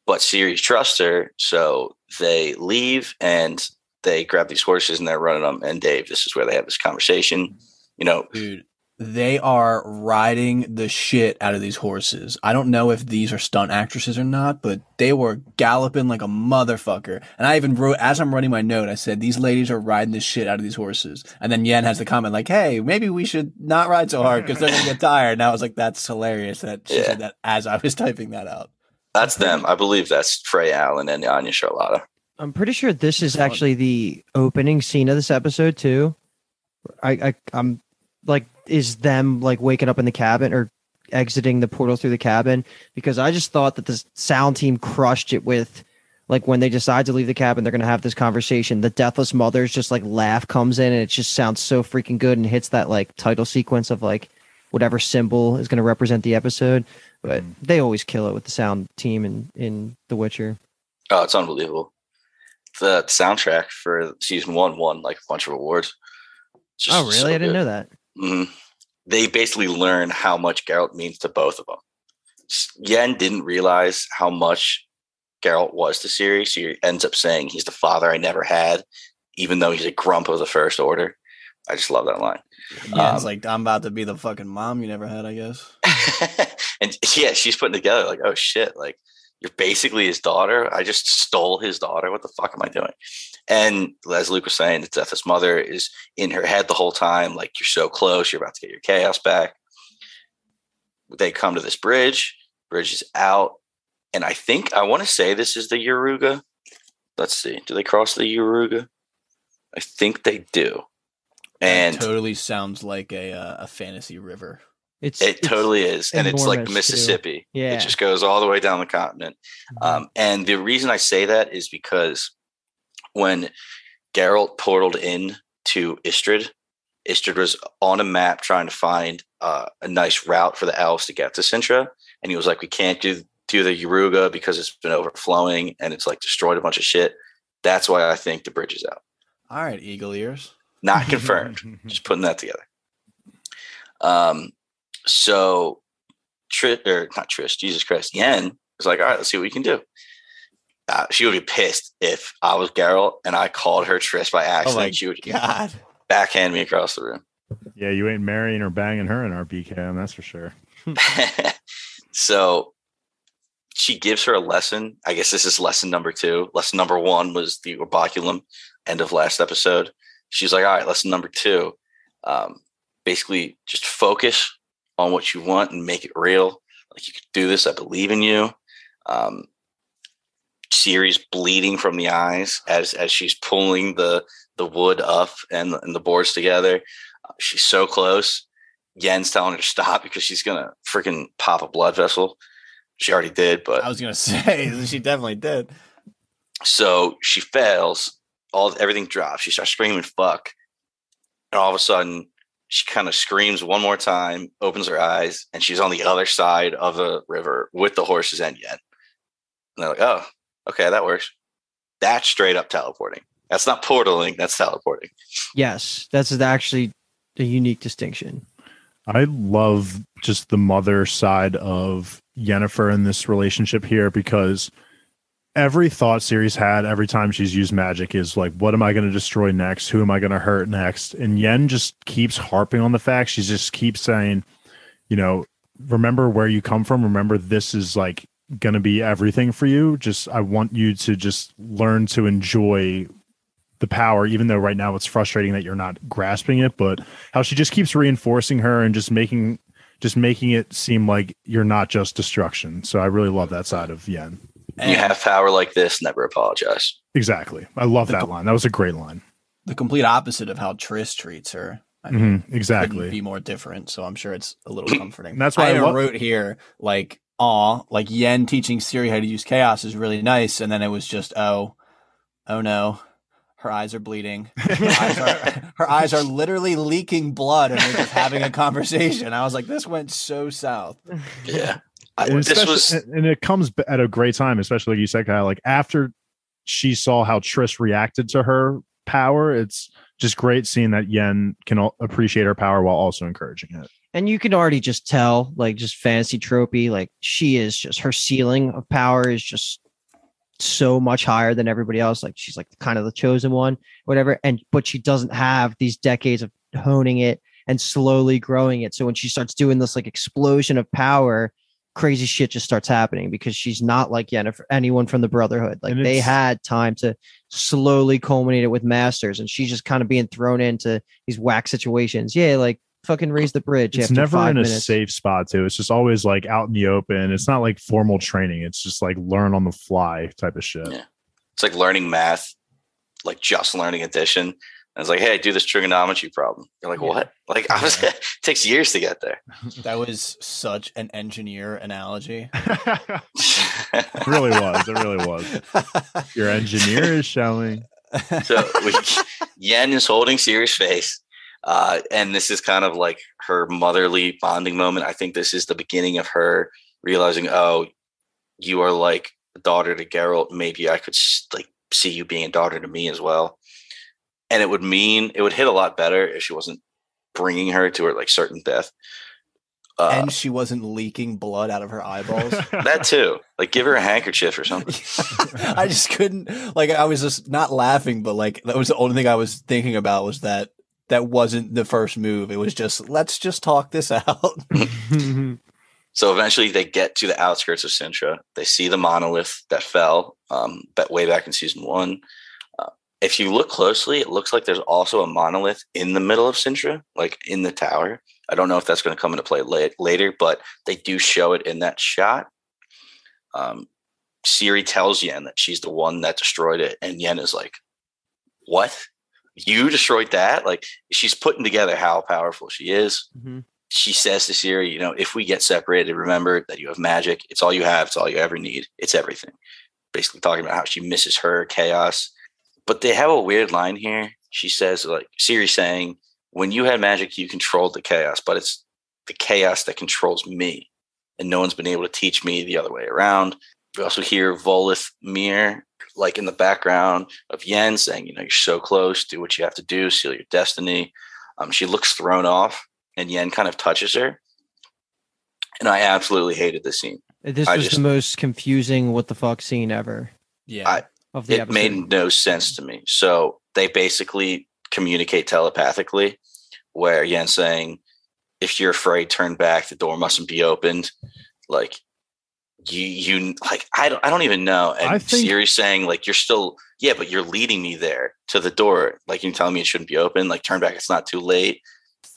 but Ciri trusts her. So they leave and they grab these horses and they're running them. And Dave, this is where they have this conversation. You know, Dude, they are riding the shit out of these horses. I don't know if these are stunt actresses or not, but they were galloping like a motherfucker. And I even wrote, as I'm running my note, I said, these ladies are riding the shit out of these horses. And then Yen has the comment like, hey, maybe we should not ride so hard because they're going to get tired. And I was like, that's hilarious that she Yeah. said that as I was typing that out. That's them. I believe that's Freya Allan and Anya Chalotra. I'm pretty sure this is actually the opening scene of this episode too. I, I I'm like is them like waking up in the cabin or exiting the portal through the cabin because I just thought that the sound team crushed it with like when they decide to leave the cabin they're going to have this conversation the deathless mother's just like laugh comes in and it just sounds so freaking good and hits that like title sequence of like whatever symbol is going to represent the episode but they always kill it with the sound team in in The Witcher Oh, it's unbelievable. The soundtrack for season one won like a bunch of awards. Just oh really so I didn't good. know that Mhm. They basically learn how much Geralt means to both of them. Yen didn't realize how much Geralt was to Ciri. So he ends up saying he's the father I never had, even though he's a grump of the First Order. I just love that line. Yeah, it's Um, like I'm about to be the fucking mom you never had, I guess. and yeah, she's putting together like, oh shit, like you're basically his daughter. I just stole his daughter. What the fuck am I doing? And as Luke was saying, the Deathless Mother is in her head the whole time. Like you're so close, you're about to get your chaos back. They come to this bridge. Bridge is out, and I think I want to say this is the Yaruga. Let's see. Do they cross the Yaruga? I think they do. And That totally sounds like a uh, a fantasy river. it's It it's- totally is, and it's like enormous, the too. Mississippi. Yeah. it just goes all the way down the continent. Mm-hmm. Um, and the reason I say that is because when Geralt portaled in to Istredd, Istredd was on a map trying to find uh, a nice route for the elves to get to Cintra, and he was like, "We can't do do the Yaruga because it's been overflowing and it's like destroyed a bunch of shit." That's why I think the bridge is out. All right, eagle ears. Not confirmed. just putting that together. Um, so Trish or not Trish, Jesus Christ, Yen was like, all right, let's see what we can do. Uh, she would be pissed if I was Geralt and I called her Trish by accident. Oh my she would God. backhand me across the room. Yeah, you ain't marrying or banging her in our BKM, that's for sure. so she gives her a lesson. I guess this is lesson number two. Lesson number one was the orboculum, end of last episode. She's like, all right, lesson number two. Um, basically, just focus on what you want and make it real. Like you can do this. I believe in you. Um, Ciri's bleeding from the eyes as as she's pulling the the wood up and, and the boards together. Uh, she's so close. Yen's telling her to stop because she's gonna freaking pop a blood vessel. She already did, but I was gonna say she definitely did. so she fails. All everything drops. She starts screaming "fuck," and all of a sudden, she kind of screams one more time, opens her eyes, and she's on the other side of the river with the horses and Yen. And they're like, "Oh, okay, that works." That's straight up teleporting. That's not portaling. That's teleporting. Yes, that's actually a unique distinction. I love just the mother side of Yennefer in this relationship here because every thought series had every time she's used magic is like, what am I going to destroy next? Who am I going to hurt next? And Yen just keeps harping on the fact. She just keeps saying, you know, remember where you come from. Remember, this is like going to be everything for you. Just, I want you to just learn to enjoy the power, even though right now it's frustrating that you're not grasping it, but how she just keeps reinforcing her and just making just making it seem like you're not just destruction. So I really love that side of Yen. You have power like this, never apologize. Exactly. I love The that co- line. That was a great line. the complete opposite of how Triss treats her. I mean, Mhm, exactly. be more different. So I'm sure it's a little comforting. That's why I, I even love- wrote here like, "Aw, like Yen teaching Ciri how to use chaos is really nice," and then it was just, "Oh, oh no." Her eyes are bleeding. Her eyes are, her eyes are literally leaking blood, and they're just having a conversation. I was like, "This went so south." Yeah, I, And, this was and it comes at a great time, especially like you said, Kyle. Like after she saw how Triss reacted to her power, it's just great seeing that Yen can appreciate her power while also encouraging it. And you can already just tell, like just fantasy tropey, like she is just her ceiling of power is just so much higher than everybody else. Like she's like kind of the chosen one, whatever. And but she doesn't have these decades of honing it and slowly growing it. So when she starts doing this like explosion of power, crazy shit just starts happening because she's not like Yennefer, anyone from the Brotherhood. Like they had time to slowly culminate it with masters, and she's just kind of being thrown into these whack situations. Yeah, like fucking raise the bridge. It's after never five in a minutes. safe spot too. It's just always like out in the open. It's not like formal training. It's just like learn on the fly type of shit. Yeah. It's like learning math, like just learning addition. And it's like, hey, do this trigonometry problem. You're like, Yeah. what? Like, I was, it takes years to get there. That was such an engineer analogy. it really was. It really was. Your engineer is showing. so we, Yen is holding Ciri's face. Uh, and this is kind of like her motherly bonding moment. I think this is the beginning of her realizing, oh, you are like a daughter to Geralt. Maybe I could like see you being a daughter to me as well. And it would mean it would hit a lot better if she wasn't bringing her to her like certain death. Uh, and she wasn't leaking blood out of her eyeballs. that too. Like give her a handkerchief or something. I just couldn't like I was just not laughing, but like that was the only thing I was thinking about was that that wasn't the first move. It was just let's just talk this out. So eventually they get to the outskirts of Cintra. They see the monolith that fell um, that way back in season one. If you look closely, it looks like there's also a monolith in the middle of Cintra, like in the tower. I don't know if that's going to come into play late, later, but they do show it in that shot. Um, Ciri tells Yen that she's the one that destroyed it, and Yen is like, "What? You destroyed that?" Like she's putting together how powerful she is Mhm. she says to Ciri, you know, if we get separated, remember that you have magic. It's all you have. It's all you ever need. It's everything. Basically talking about how she misses her chaos. But they have a weird line here. She says, like, Ciri saying, when you had magic, you controlled the chaos, but it's the chaos that controls me. And no one's been able to teach me the other way around. We also hear Voleth Meir, like in the background of Yen saying, you know, you're so close, do what you have to do, seal your destiny. Um, she looks thrown off and Yen kind of touches her. And I absolutely hated this scene. This I was just- the most confusing what the fuck scene ever yeah. I- of the It episode. made no sense to me. So they basically communicate telepathically, where Yen's saying, if you're afraid, turn back. The door mustn't be opened. Like, you, you, like, I don't, I don't even know. And I think- Ciri's saying, like, you're still, yeah, but you're leading me there to the door. Like, you're telling me it shouldn't be open. Like, turn back. It's not too late.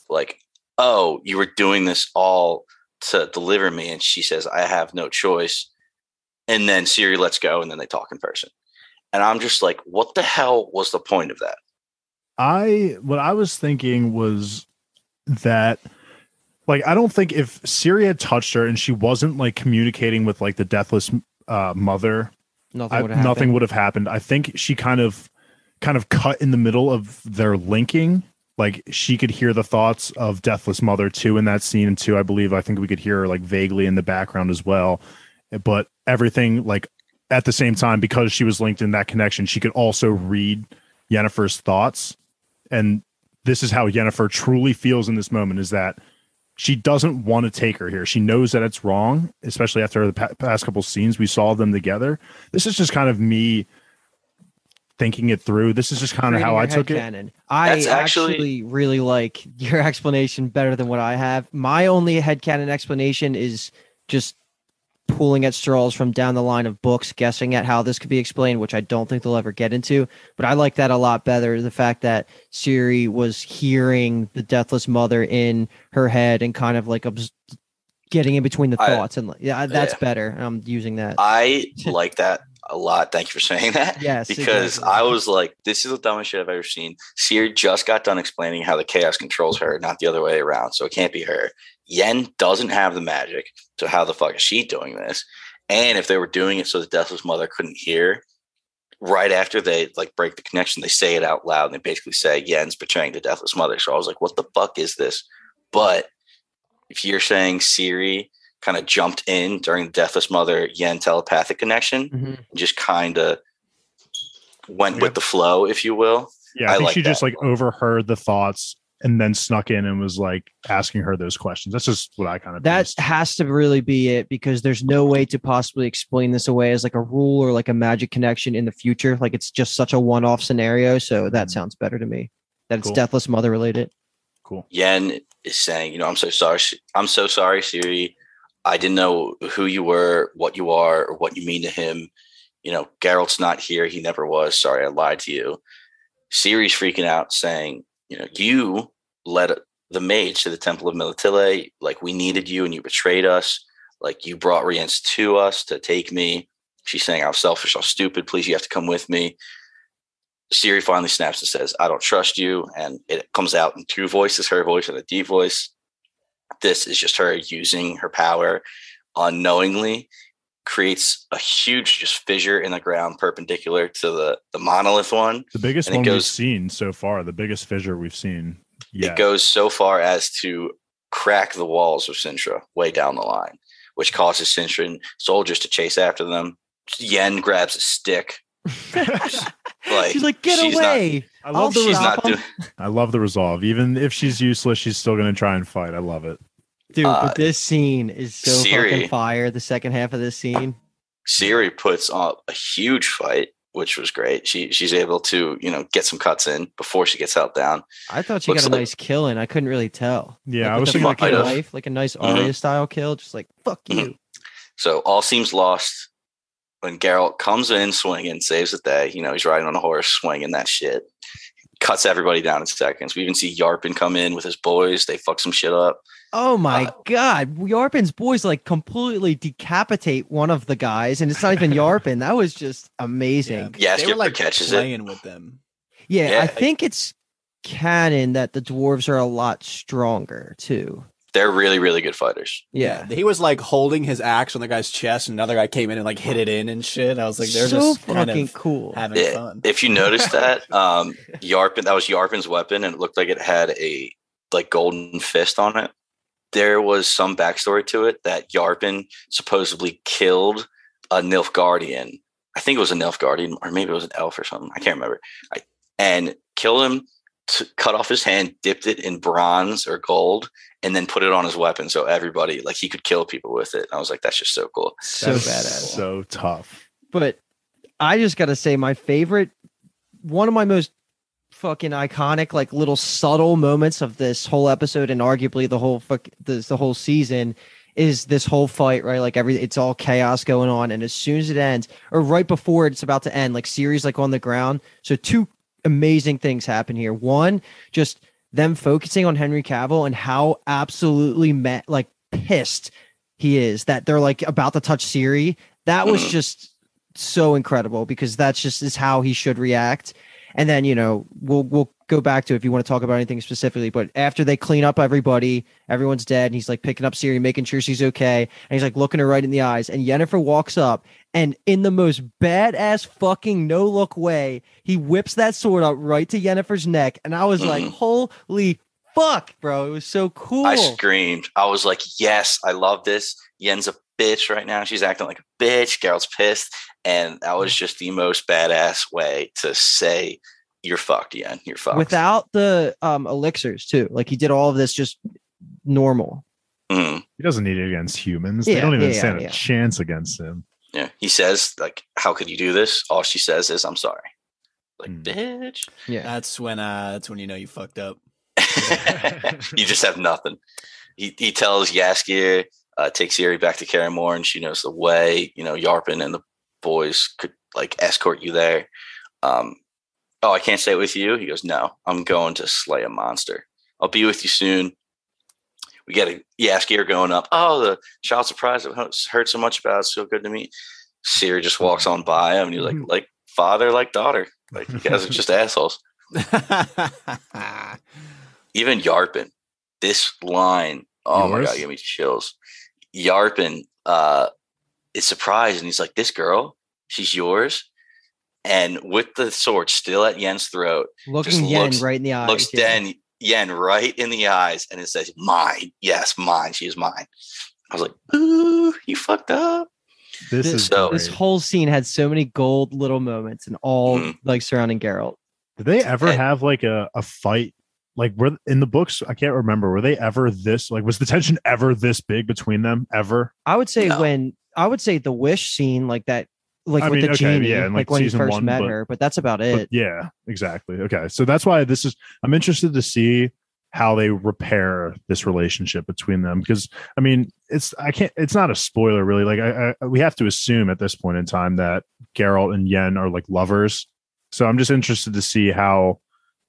Like, oh, you were doing this all to deliver me. And she says, I have no choice. And then Ciri lets go, and then they talk in person. And I'm just like, what the hell was the point of that? I what I was thinking was that like I don't think if Syria touched her and she wasn't like communicating with like the deathless uh mother, nothing I, would have nothing would have happened. I think she kind of kind of cut in the middle of their linking. Like she could hear the thoughts of deathless mother too in that scene and too. I believe I think we could hear her like vaguely in the background as well. But everything like at the same time because she was linked in that connection, she could also read Yennefer's thoughts. And this is how Yennefer truly feels in this moment is that she doesn't want to take her here. She knows that it's wrong, especially after the pa- past couple scenes we saw them together. This is just kind of me thinking it through. This is just kind of how I took it. Canon. I That's actually, actually- really like your explanation better than what I have. My only headcanon explanation is just pulling at straws from down the line of books, guessing at how this could be explained, which I don't think they'll ever get into. But I like that a lot better. The fact that Ciri was hearing the deathless mother in her head and kind of like obs- getting in between the I- thoughts. and like, yeah, that's Yeah. better. I'm using that. I like that a lot. Thank you for saying that. yes, Because exactly. I was like, this is the dumbest shit I've ever seen. Ciri just got done explaining how the chaos controls her, not the other way around. So it can't be her. Yen doesn't have the magic. So how the fuck is she doing this? And if they were doing it so the deathless mother couldn't hear, right after they like break the connection, they say it out loud and they basically say Yen's betraying the deathless mother. So I was like, what the fuck is this? But if you're saying Ciri kind of jumped in during the deathless mother Yen telepathic connection, Mhm. just kind of went Yep. with the flow, if you will. Yeah, I, I think like she just like overheard the thoughts and then snuck in and was like asking her those questions. That's just what I kind of That has to really be it because there's no way to possibly explain this away as like a rule or like a magic connection in the future. Like it's just such a one-off scenario. So that Mhm. sounds better to me. That it's Cool. deathless mother related. cool. Yen is saying, you know, I'm so sorry. I'm so sorry, Ciri. I didn't know who you were, what you are, or what you mean to him. You know, Geralt's not here. He never was. Sorry, I lied to you. Ciri's freaking out, saying, you know, you let the mage to the temple of Melitele. Like we needed you and you betrayed us. Like you brought Rience to us to take me. She's saying, I'm selfish, I'm stupid. Please, you have to come with me. Ciri finally snaps and says, I don't trust you. And it comes out in two voices, her voice and a deep voice. This is just her using her power unknowingly, creates a huge just fissure in the ground perpendicular to the, the monolith one. The biggest And it one goes- we've seen so far, the biggest fissure we've seen. Yeah. It goes so far as to crack the walls of Cintra way down the line, which causes Cintra soldiers to chase after them. Yen grabs a stick. Like She's like, get she's not- away. I I'll love the she's not doing I love the resolve. Even if she's useless, she's still gonna try and fight. I love it. Dude, Uh, but this scene is so Ciri. fucking fire. The second half of this scene. Ciri puts on a huge fight, which was great. She she's able to, you know, get some cuts in before she gets held down. I thought she Looks got a like- nice kill in. I couldn't really tell. Yeah, like I was the thinking like fucking might knife, like a nice Mhm. Arya style kill. Just like fuck Mhm. you. So all seems lost when Geralt comes in swinging, saves the day. You know, he's riding on a horse, swinging that shit, cuts everybody down in seconds. We even see Yarpin come in with his boys. They fuck some shit up. Oh my Uh, god, Yarpen's boys like completely decapitate one of the guys, and it's not even Yarpen. That was just amazing. Yeah, they were like catches it. playing with them. Yeah, Yeah, I I- think it's canon that the dwarves are a lot stronger too. They're really, really good fighters. Yeah. he was like holding his axe on the guy's chest, and another guy came in and like hit it in and shit. I was like, they're so just fucking kind of cool. having Yeah, fun. If you noticed that, um, Yarpen, that was Yarpen's weapon, and it looked like it had a like golden fist on it. There was some backstory to it that Yarpen supposedly killed a Nilfgaardian. I think it was a Nilfgaardian, or maybe it was an elf or something. I can't remember. I, and killed him, t- cut off his hand, dipped it in bronze or gold, and then put it on his weapon so everybody like he could kill people with it. And I was like, that's just so cool. so That is badass. So tough. But I just got to say, my favorite, one of my most fucking iconic, like little subtle moments of this whole episode, and arguably the whole fuck this the whole season, is this whole fight. Right, like every it's all chaos going on, and as soon as it ends, or right before it's about to end, like series like on the ground. So two amazing things happen here. One, just them focusing on Henry Cavill and how absolutely met like pissed he is that they're like about to touch Ciri. That was just so incredible because that's just is how he should react. And then you know we'll we'll go back to if you want to talk about anything specifically. But after they clean up everybody, everyone's dead, and he's like picking up Ciri, making sure she's okay, and he's like looking her right in the eyes. And Yennefer walks up, and in the most badass fucking no look way, he whips that sword up right to Yennefer's neck, and I was like, Mhm. holy fuck, bro! It was so cool. I screamed. I was like, yes, I love this. Yen's a bitch right now. She's acting like a bitch. Geralt's pissed. And that was just the most badass way to say, you're fucked, Yen. You're fucked. Without the um elixirs too, like he did all of this just normal. Mhm. He doesn't need it against humans. Yeah, they don't even yeah, stand yeah. a chance against him. Yeah. He says, like, how could you do this? All she says is, I'm sorry. Like, Hmm. bitch. Yeah. That's when uh that's when you know you fucked up. you just have nothing. He, he tells Jaskier, uh, take Ciri back to Kaer Morhen, and she knows the way. You know, Yarpen and the boys could like escort you there. Um, oh, I can't stay with you. He goes, no, I'm going to slay a monster. I'll be with you soon. We get a Jaskier going up. Oh, the child surprise I've heard so much about. It's so good to meet. Ciri just walks on by him, and he's like, like father, like daughter. Like you guys are just assholes. even Yarpen, this line, oh my god, give me chills. Yarpen uh is surprised and he's like, This girl, she's yours. And with the sword still at Yen's throat, Looking Yen looks- right in the eyes. looks yeah. Den Yen right in the eyes and it says, Mine. Yes, mine. She is mine. I was like, Ooh, you fucked up. This, This- is so- This whole scene had so many gold little moments and all Mhm. like surrounding Geralt. Did they ever And- have like a, a fight? Like were in the books, I can't remember. Were they ever this like was the tension ever this big between them ever? I would say No. when I would say the wish scene like that like I with mean, the okay, genie, yeah, like, like, when he first one, met but- her, but that's about But it. yeah, exactly. Okay. So that's why this is I'm interested to see how they repair this relationship between them because I mean it's I can't it's not a spoiler really like I, I we have to assume at this point in time that Geralt and Yen are like lovers so I'm just interested to see how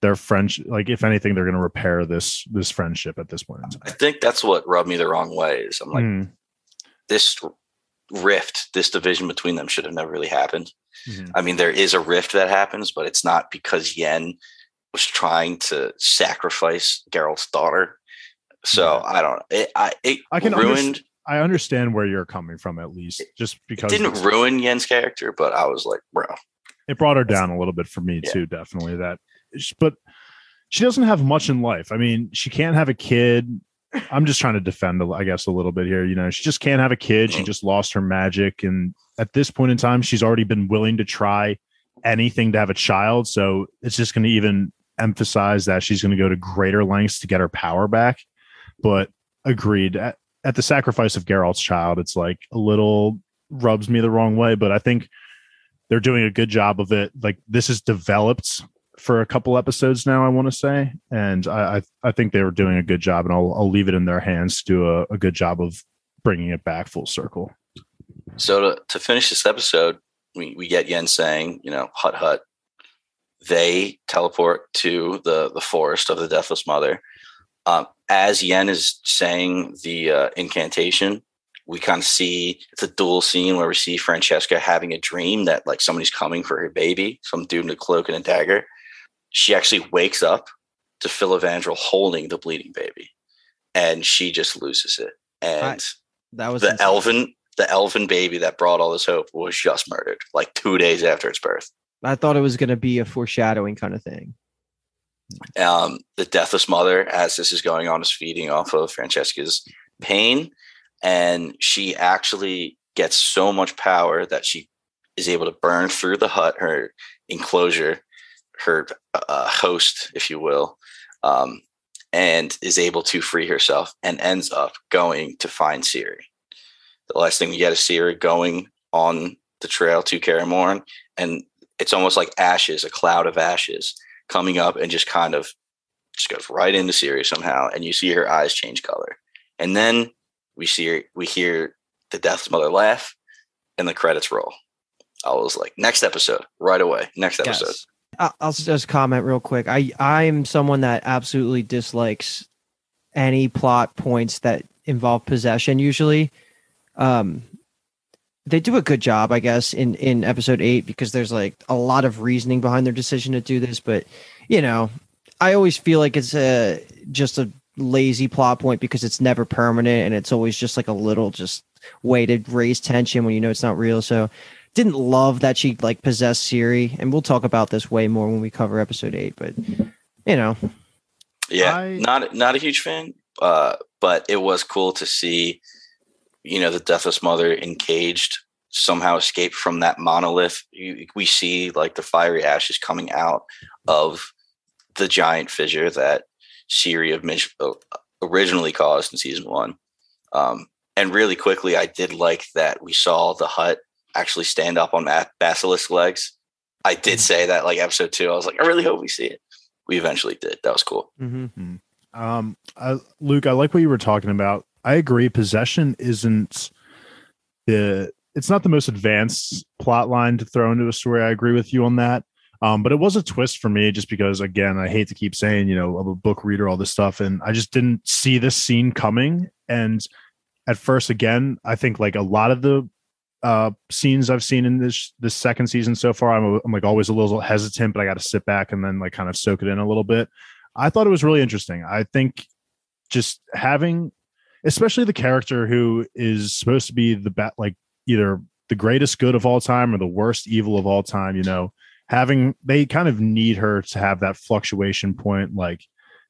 their friendship like if anything they're going to repair this this friendship at this point in time. I think that's what rubbed me the wrong way. Is I'm like Mm, this rift, this division between them should have never really happened. mhm. I mean, there is a rift that happens, but it's not because Yen was trying to sacrifice Geralt's daughter. So I don't. It, I it I can ruined. I understand where you're coming from at least just It because didn't ruin Yen's character, but I was like, bro, it brought her down a little bit for me Yeah. too definitely that but she doesn't have much in life. I mean she can't have a kid. I'm just trying to defend i guess a little bit here you know she just can't have a kid. She Mhm. just lost her magic. And at this point in time she's already been willing to try anything to have a child. So it's just going to even emphasize that she's going to go to greater lengths to get her power back. But agreed at, at the sacrifice of Geralt's child it's like a little rubs me the wrong way but i think they're doing a good job of it. Like this is developed for a couple episodes now, I want to say, and I, I I think they were doing a good job, and I'll I'll leave it in their hands to do a, a good job of bringing it back full circle. So to, to finish this episode, we, we get Yen saying, you know, hut hut. They teleport to the the forest of the Deathless Mother. Um, as Yen is saying the uh, incantation, we kind of see it's a dual scene where we see Francesca having a dream that like somebody's coming for her baby, some dude in a cloak and a dagger. She actually wakes up to Filavandrel holding the bleeding baby, and she just loses it. And That was the insane. elven the elven baby that brought all this hope was just murdered like two days after its birth I thought it was going to be a foreshadowing kind of thing. um, the deathless mother as this is going on is feeding off of francesca's pain and she actually gets so much power that she is able to burn through the hut her enclosure her uh, host if you will um, and is able to free herself and ends up going to find siri the last thing we get is Ciri going on the trail to Kaer Morhen, and it's almost like ashes, a cloud of ashes coming up and just kind of just goes right into Ciri somehow, and you see her eyes change color, and then we see her, we hear the Death's Mother laugh, and the credits roll. I was like, next episode, right away, next episode. Yes. I'll just comment real quick. I I'm someone that absolutely dislikes any plot points that involve possession. Usually, um, they do a good job, I guess, in in episode eight because there's like a lot of reasoning behind their decision to do this. But you know, I always feel like it's a just a lazy plot point because it's never permanent and it's always just like a little just way to raise tension when you know it's not real. So didn't love that she like possessed Ciri, and we'll talk about this way more when we cover episode eight. But you know, Yeah, I- not not a huge fan, uh, but it was cool to see, you know, the Deathless Mother encaged somehow escape from that monolith. You, we see like the fiery ashes coming out of the giant fissure that Ciri of Mitch uh, originally caused in season one. Um, and really quickly, I did like that we saw the hut actually stand up on Basilisk legs. I did say that like episode two. I was like, I really hope we see it. We eventually did. That was cool. mm-hmm. Um, I, Luke, I like what you were talking about. I agree. Possession isn't the it's not the most advanced plot line to throw into a story. I agree with you on that. Um, but it was a twist for me just because again, I hate to keep saying, you know, I'm a book reader, all this stuff, and I just didn't see this scene coming. And at first, again, I think like a lot of the uh scenes I've seen in this this second season so far, I'm, I'm like always a little hesitant, but I got to sit back and then like kind of soak it in a little bit. I thought it was really interesting. I think just having, especially the character who is supposed to be the bat, like either the greatest good of all time or the worst evil of all time, you know, having they kind of need her to have that fluctuation point. Like,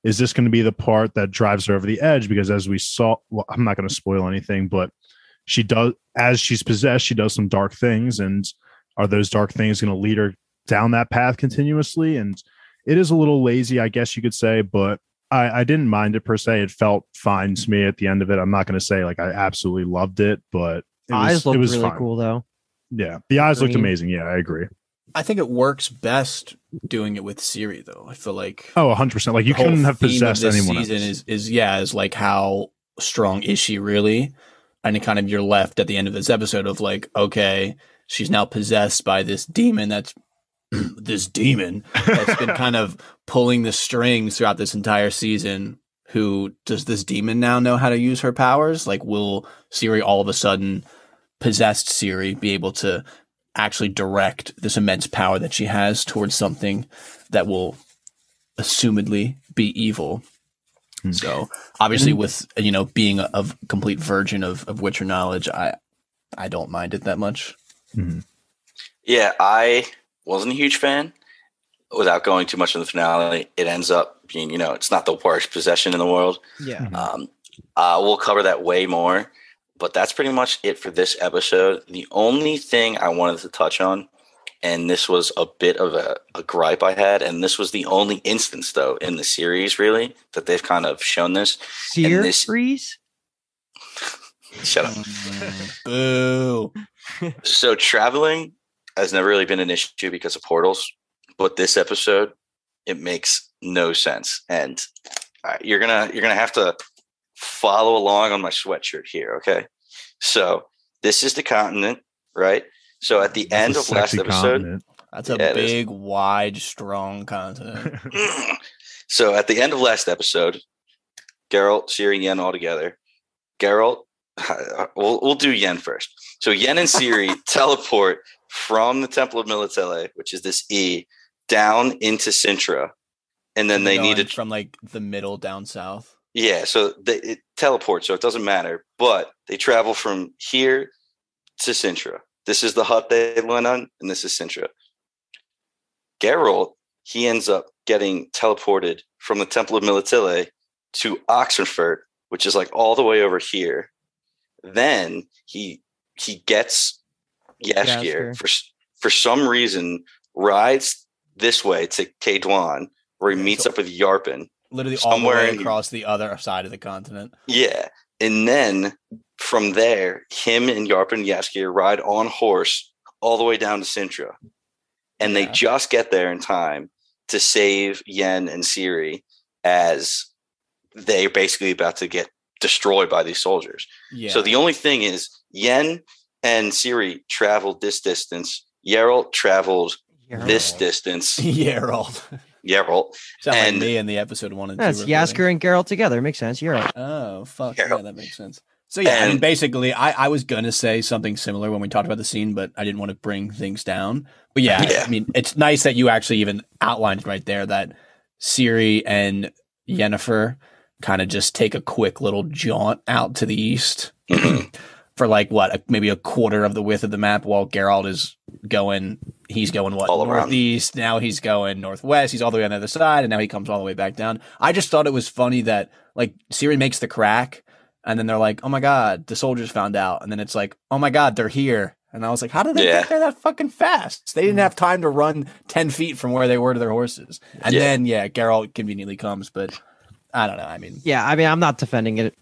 is this going to be the part that drives her over the edge? Because as we saw, well, I'm not going to spoil anything, but she does, as she's possessed, she does some dark things. And are those dark things going to lead her down that path continuously? And it is a little lazy, I guess you could say, but I, I didn't mind it per se. It felt fine to me at the end of it. I'm not going to say like I absolutely loved it, but it eyes was, it was really fine. cool though. Yeah, the eyes looked amazing. Yeah, I agree. I think it works best doing it with Ciri though. I feel like Oh, 100 percent. Like you the couldn't have theme of possessed this anyone. Season else. is is yeah is like how strong is she really? And kind of you're left at the end of this episode of like okay she's now possessed by this demon that's this demon that's been kind of pulling the strings throughout this entire season. Who does this demon now know how to use her powers? Like, will Ciri all of a sudden possessed Ciri be able to actually direct this immense power that she has towards something that will assumedly be evil? Hmm. So obviously, with you know being a, a complete virgin of, of Witcher knowledge, I I don't mind it that much. Mhm. Yeah, I wasn't a huge fan. Without going too much in the finale, it ends up being, you know, it's not the worst possession in the world. Yeah. Um, uh, we'll cover that way more, but that's pretty much it for this episode. The only thing I wanted to touch on, and this was a bit of a, a gripe I had, and this was the only instance, though, in the series, really, that they've kind of shown this. Sear this- freeze? Shut up. Boo. So traveling has never really been an issue because of portals, but this episode it makes no sense, and uh, you're gonna you're gonna have to follow along on my sweatshirt here. Okay, so this is the continent, right? So at the end of last sexy episode, continent. That's a Yeah, big, wide, strong continent. so at the end of last episode, Geralt, Ciri, and Yen all together. Geralt, uh, we'll, we'll do Yen first. So Yen and Ciri teleport from the Temple of Melitele, which is this E, down into Cintra. And then they Going needed, from like the middle down south. yeah, so they it teleports, so it doesn't matter. But they travel from here to Cintra. This is the hut they went on, and this is Cintra. Geralt, he ends up getting teleported from the Temple of Melitele to Oxenfurt, which is like all the way over here. Then he he gets Jaskier for for some reason rides this way to Kaedwen, where he meets so- up with Yarpen. Literally all the way across the other side of the continent. Yeah. And then from there, him and Yarpen and Jaskier ride on horse all the way down to Cintra. And they just get there in time to save Yen and Ciri as they're basically about to get destroyed by these soldiers. Yeah. So the only thing is Yen and Ciri traveled this distance. Yeralt traveled this Geralt. distance. Geralt. Yeralt. Sound And- like me in the episode one and That's two. recording. Jaskier and Geralt together. Makes sense. You're. Oh fuck Geralt. yeah, that makes sense. So yeah, I mean, basically, I, I was gonna say something similar when we talked about the scene, but I didn't want to bring things down. But yeah, I- Yeah. I mean, it's nice that you actually even outlined right there that Ciri and Yennefer kind of just take a quick little jaunt out to the east mm-hmm. for like what, a, maybe a quarter of the width of the map, while Geralt is going. He's going what All around. northeast. Now he's going northwest. He's all the way on the other side, and now he comes all the way back down. I just thought it was funny that like Ciri makes the crack, and then they're like, "Oh my god, the soldiers found out," and then it's like, "Oh my god, they're here." And I was like, "How did they Yeah. get there that fucking fast? They didn't have time to run ten feet from where they were to their horses." And Yeah. then yeah, Geralt conveniently comes, but I don't know. I mean, Yeah, I mean, I'm not defending it.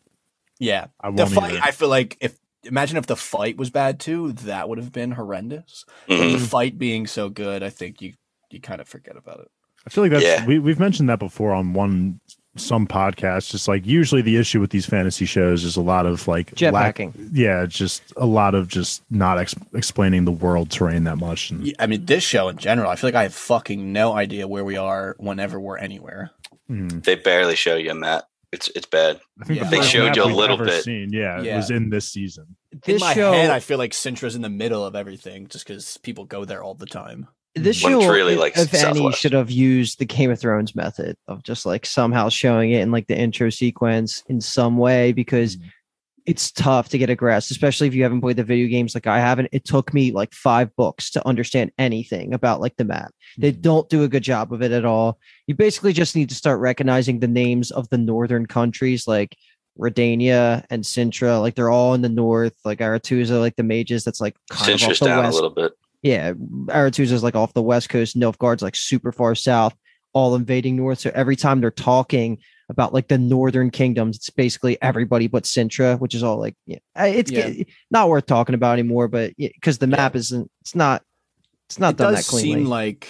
yeah, I the won't fight. either. I feel like if imagine if the fight was bad too, that would have been horrendous. But Mhm. the fight being so good, I think you you kind of forget about it. I feel like that's Yeah. we we've mentioned that before on one some podcasts. Just like usually the issue with these fantasy shows is a lot of like Jet lack- Yeah, just a lot of just not ex- explaining the world terrain that much. And Yeah, I mean, this show in general, I feel like I have fucking no idea where we are whenever we're anywhere. Mhm. They barely show you in that. It's it's bad. I think Yeah. the They showed you a little bit. Seen, yeah, Yeah. it was in this season. This in my show, head, I feel like Cintra's in the middle of everything, just because people go there all the time. This show, really, if- like, if any, should have used the Game of Thrones method of just like somehow showing it in like the intro sequence in some way because Mm-hmm. it's tough to get a grasp, especially if you haven't played the video games like I haven't. It took me like five books to understand anything about like the map. They Mm-hmm. don't do a good job of it at all. You basically just need to start recognizing the names of the northern countries like Redania and Cintra. Like they're all in the north. Like Aretuza, like the mages, that's like kind of Cintra's off the down west a little bit. Yeah, Aretuza is like off the west coast. Nilfgaard's like super far south, all invading north. So every time they're talking about like the northern kingdoms, it's basically everybody but Cintra, which is all like yeah, it's Yeah. not worth talking about anymore. But because the Yeah. map isn't, it's not, it's not it done does that cleanly. seem like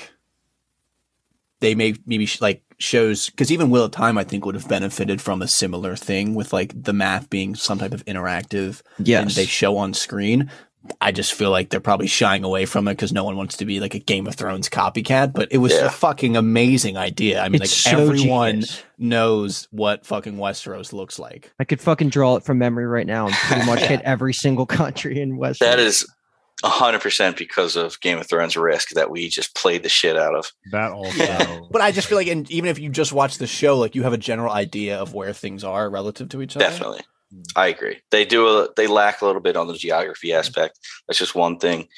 they may maybe sh- like shows because even Wheel of Time, I think, would have benefited from a similar thing with like the map being some type of interactive and yes, they show on screen. I just feel like they're probably shying away from it because no one wants to be like a Game of Thrones copycat. But it was Yeah. a fucking amazing idea. I mean, It's like so everyone genius. knows what fucking Westeros looks like. I could fucking draw it from memory right now and pretty much hit every single country in West. That is hundred percent because of Game of Thrones risk that we just played the shit out of. That also. But I just feel like, and even if you just watch the show, like you have a general idea of where things are relative to each other. Definitely. I agree. They do a, they lack a little bit on the geography aspect. That's just one thing.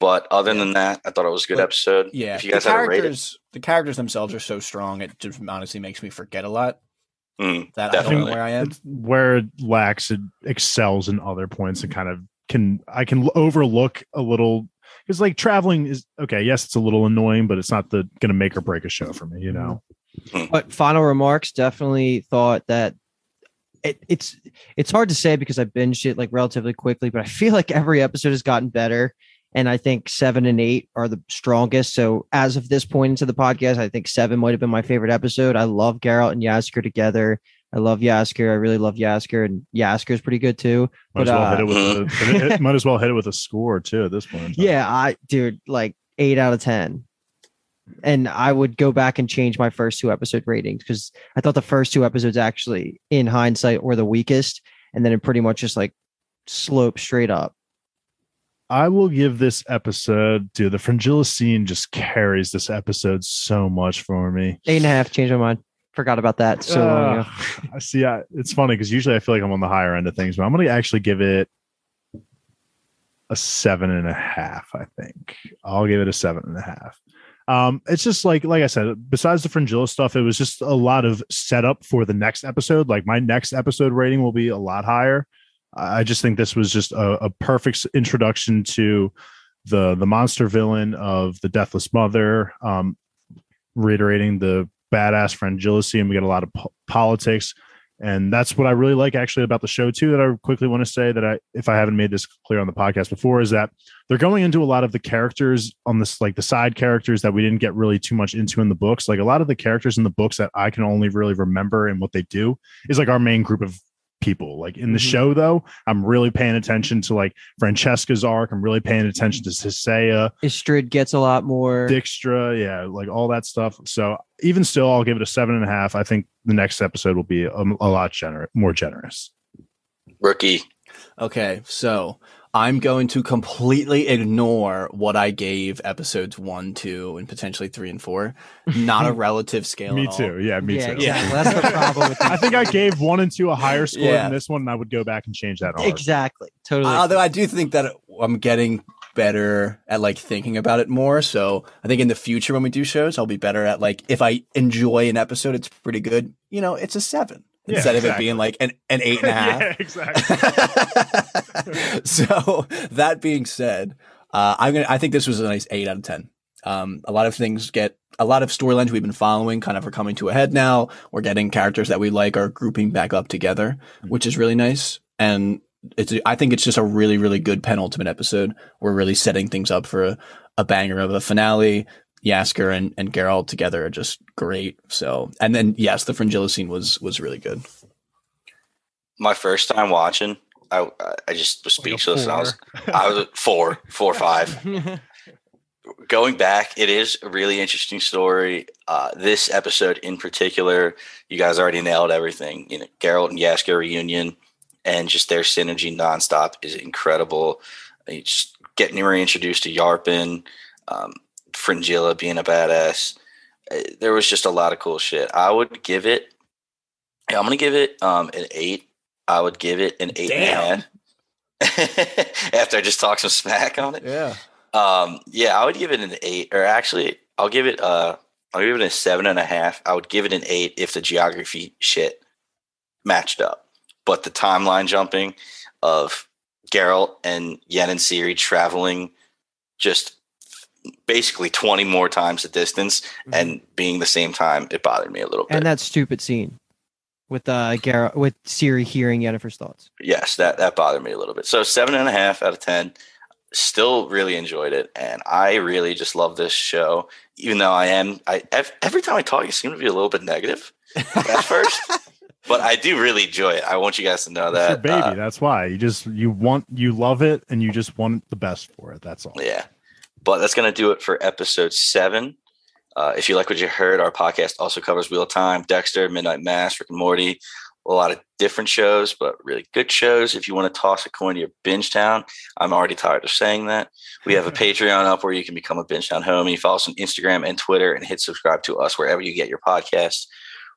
But other than that, I thought it was a good But, episode. Yeah, If you guys the had to rate it, characters, the characters themselves are so strong. It just honestly makes me forget a lot. mm, That I don't Definitely. know where I am. It's where it lacks it excels in other points and kind of can I can overlook a little because like traveling is okay. Yes, it's a little annoying, but it's not the gonna make or break a show for me. You know, But final remarks, definitely thought that it, it's it's hard to say because I binged it like relatively quickly, but I feel like every episode has gotten better. And I think seven and eight are the strongest. So as of this point into the podcast, I think seven might have been my favorite episode. I love Geralt and Jaskier together. I love Jaskier. I really love Jaskier, and Jaskier is pretty good too. might But, as well hit uh, it with a, might as well hit it with a score too at this point. Yeah, I dude, like eight out of ten. And I would go back and change my first two episode ratings because I thought the first two episodes actually, in hindsight, were the weakest, and then it pretty much just like sloped straight up. I will give this episode, dude. The Fringilla scene just carries this episode so much for me. Eight and a half, changed my mind. Forgot about that so long ago. Uh, I see. I, it's funny because usually I feel like I'm on the higher end of things, but I'm going to actually give it a seven and a half. I think I'll give it a seven and a half. Um, it's just like like I said, besides the Fringilla stuff, it was just a lot of setup for the next episode. Like my next episode rating will be a lot higher. I just think this was just a, a perfect introduction to the the monster villain of the Deathless Mother. Um, reiterating the badass fragility, and we get a lot of po- politics. And that's what I really like actually about the show too. That I quickly want to say that I, if I haven't made this clear on the podcast before, is that they're going into a lot of the characters on this, like the side characters that we didn't get really too much into in the books. Like a lot of the characters in the books that I can only really remember and what they do is like our main group of people. Like in the Mhm. show, though, I'm really paying attention to like Francesca's arc. I'm really paying attention to Tissaia. Istredd gets a lot more. Dijkstra, yeah, like all that stuff. So even still, I'll give it a seven and a half. I think the next episode will be a, a lot gener- more generous. Rookie. Okay, so I'm going to completely ignore what I gave episodes one, two, and potentially three and four. Not a relative scale. me at all. too. Yeah, me yeah, too. exactly. That's the problem with I think I gave one and two a higher score Yeah. than this one, and I would go back and change that. arc. exactly totally. Uh, Although I do think that I'm getting better at like thinking about it more. So I think in the future when we do shows, I'll be better at like if I enjoy an episode, it's pretty good. You know, it's a seven Yeah, instead of it being like an, an eight and a half. yeah, exactly. so that being said, uh, I'm gonna. I think this was a nice eight out of ten. Um, a lot of things get a lot of storylines we've been following kind of are coming to a head now. We're getting characters that we like are grouping back up together, which is really nice. And it's I think it's just a really really good penultimate episode. We're really setting things up for a, a banger of a finale. Jaskier and and Geralt together are just great. So and then yes, the Fringilla scene was was really good. My first time watching, I I just was speechless. and I was four. I was four, four, five. going back, it is a really interesting story. Uh, this episode in particular, you guys already nailed everything. You know, Geralt and Jaskier reunion and just their synergy nonstop is incredible. You just getting reintroduced to Yarpen, um, Fringilla being a badass. Uh, There was just a lot of cool shit. I would give it. I'm gonna give it um, an eight. I would give it an eight and a half. After I just talked some smack on it. Yeah. Um, yeah, I would give it an eight, or actually, I'll give it uh, I'll give it a seven and a half. I would give it an eight if the geography shit matched up, but the timeline jumping of Geralt and Yen and Ciri traveling just basically twenty more times the distance and being the same time, it bothered me a little bit. and that stupid scene with uh Garrett with Ciri hearing Jennifer's thoughts. yes, that that bothered me a little bit. So seven and a half out of ten. Still really enjoyed it, and I really just love this show. Even though I am, I every time I talk, you seem to be a little bit negative at first, but I I do really enjoy it. I want you guys to know It's that. your baby. Uh, that's why you just you want you love it and you just want the best for it. That's all. Yeah. But that's going to do it for episode seven. Uh, if you like what you heard, our podcast also covers Wheel of Time, Dexter, Midnight Mass, Rick and Morty, a lot of different shows, but really good shows. If you want to toss a coin to your Binge Town, I'm already tired of saying that. We have a Patreon up where you can become a Binge Town homie. Follow us on Instagram and Twitter and hit subscribe to us wherever you get your podcasts.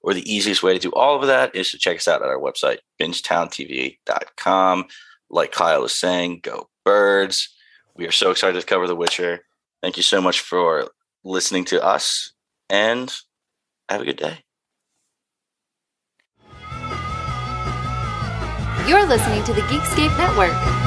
Or the easiest way to do all of that is to check us out at our website, bingetowntv.com. Like Kyle was saying, go birds. We are so excited to cover The Witcher. Thank you so much for listening to us and have a good day. You're listening to the Geekscape Network.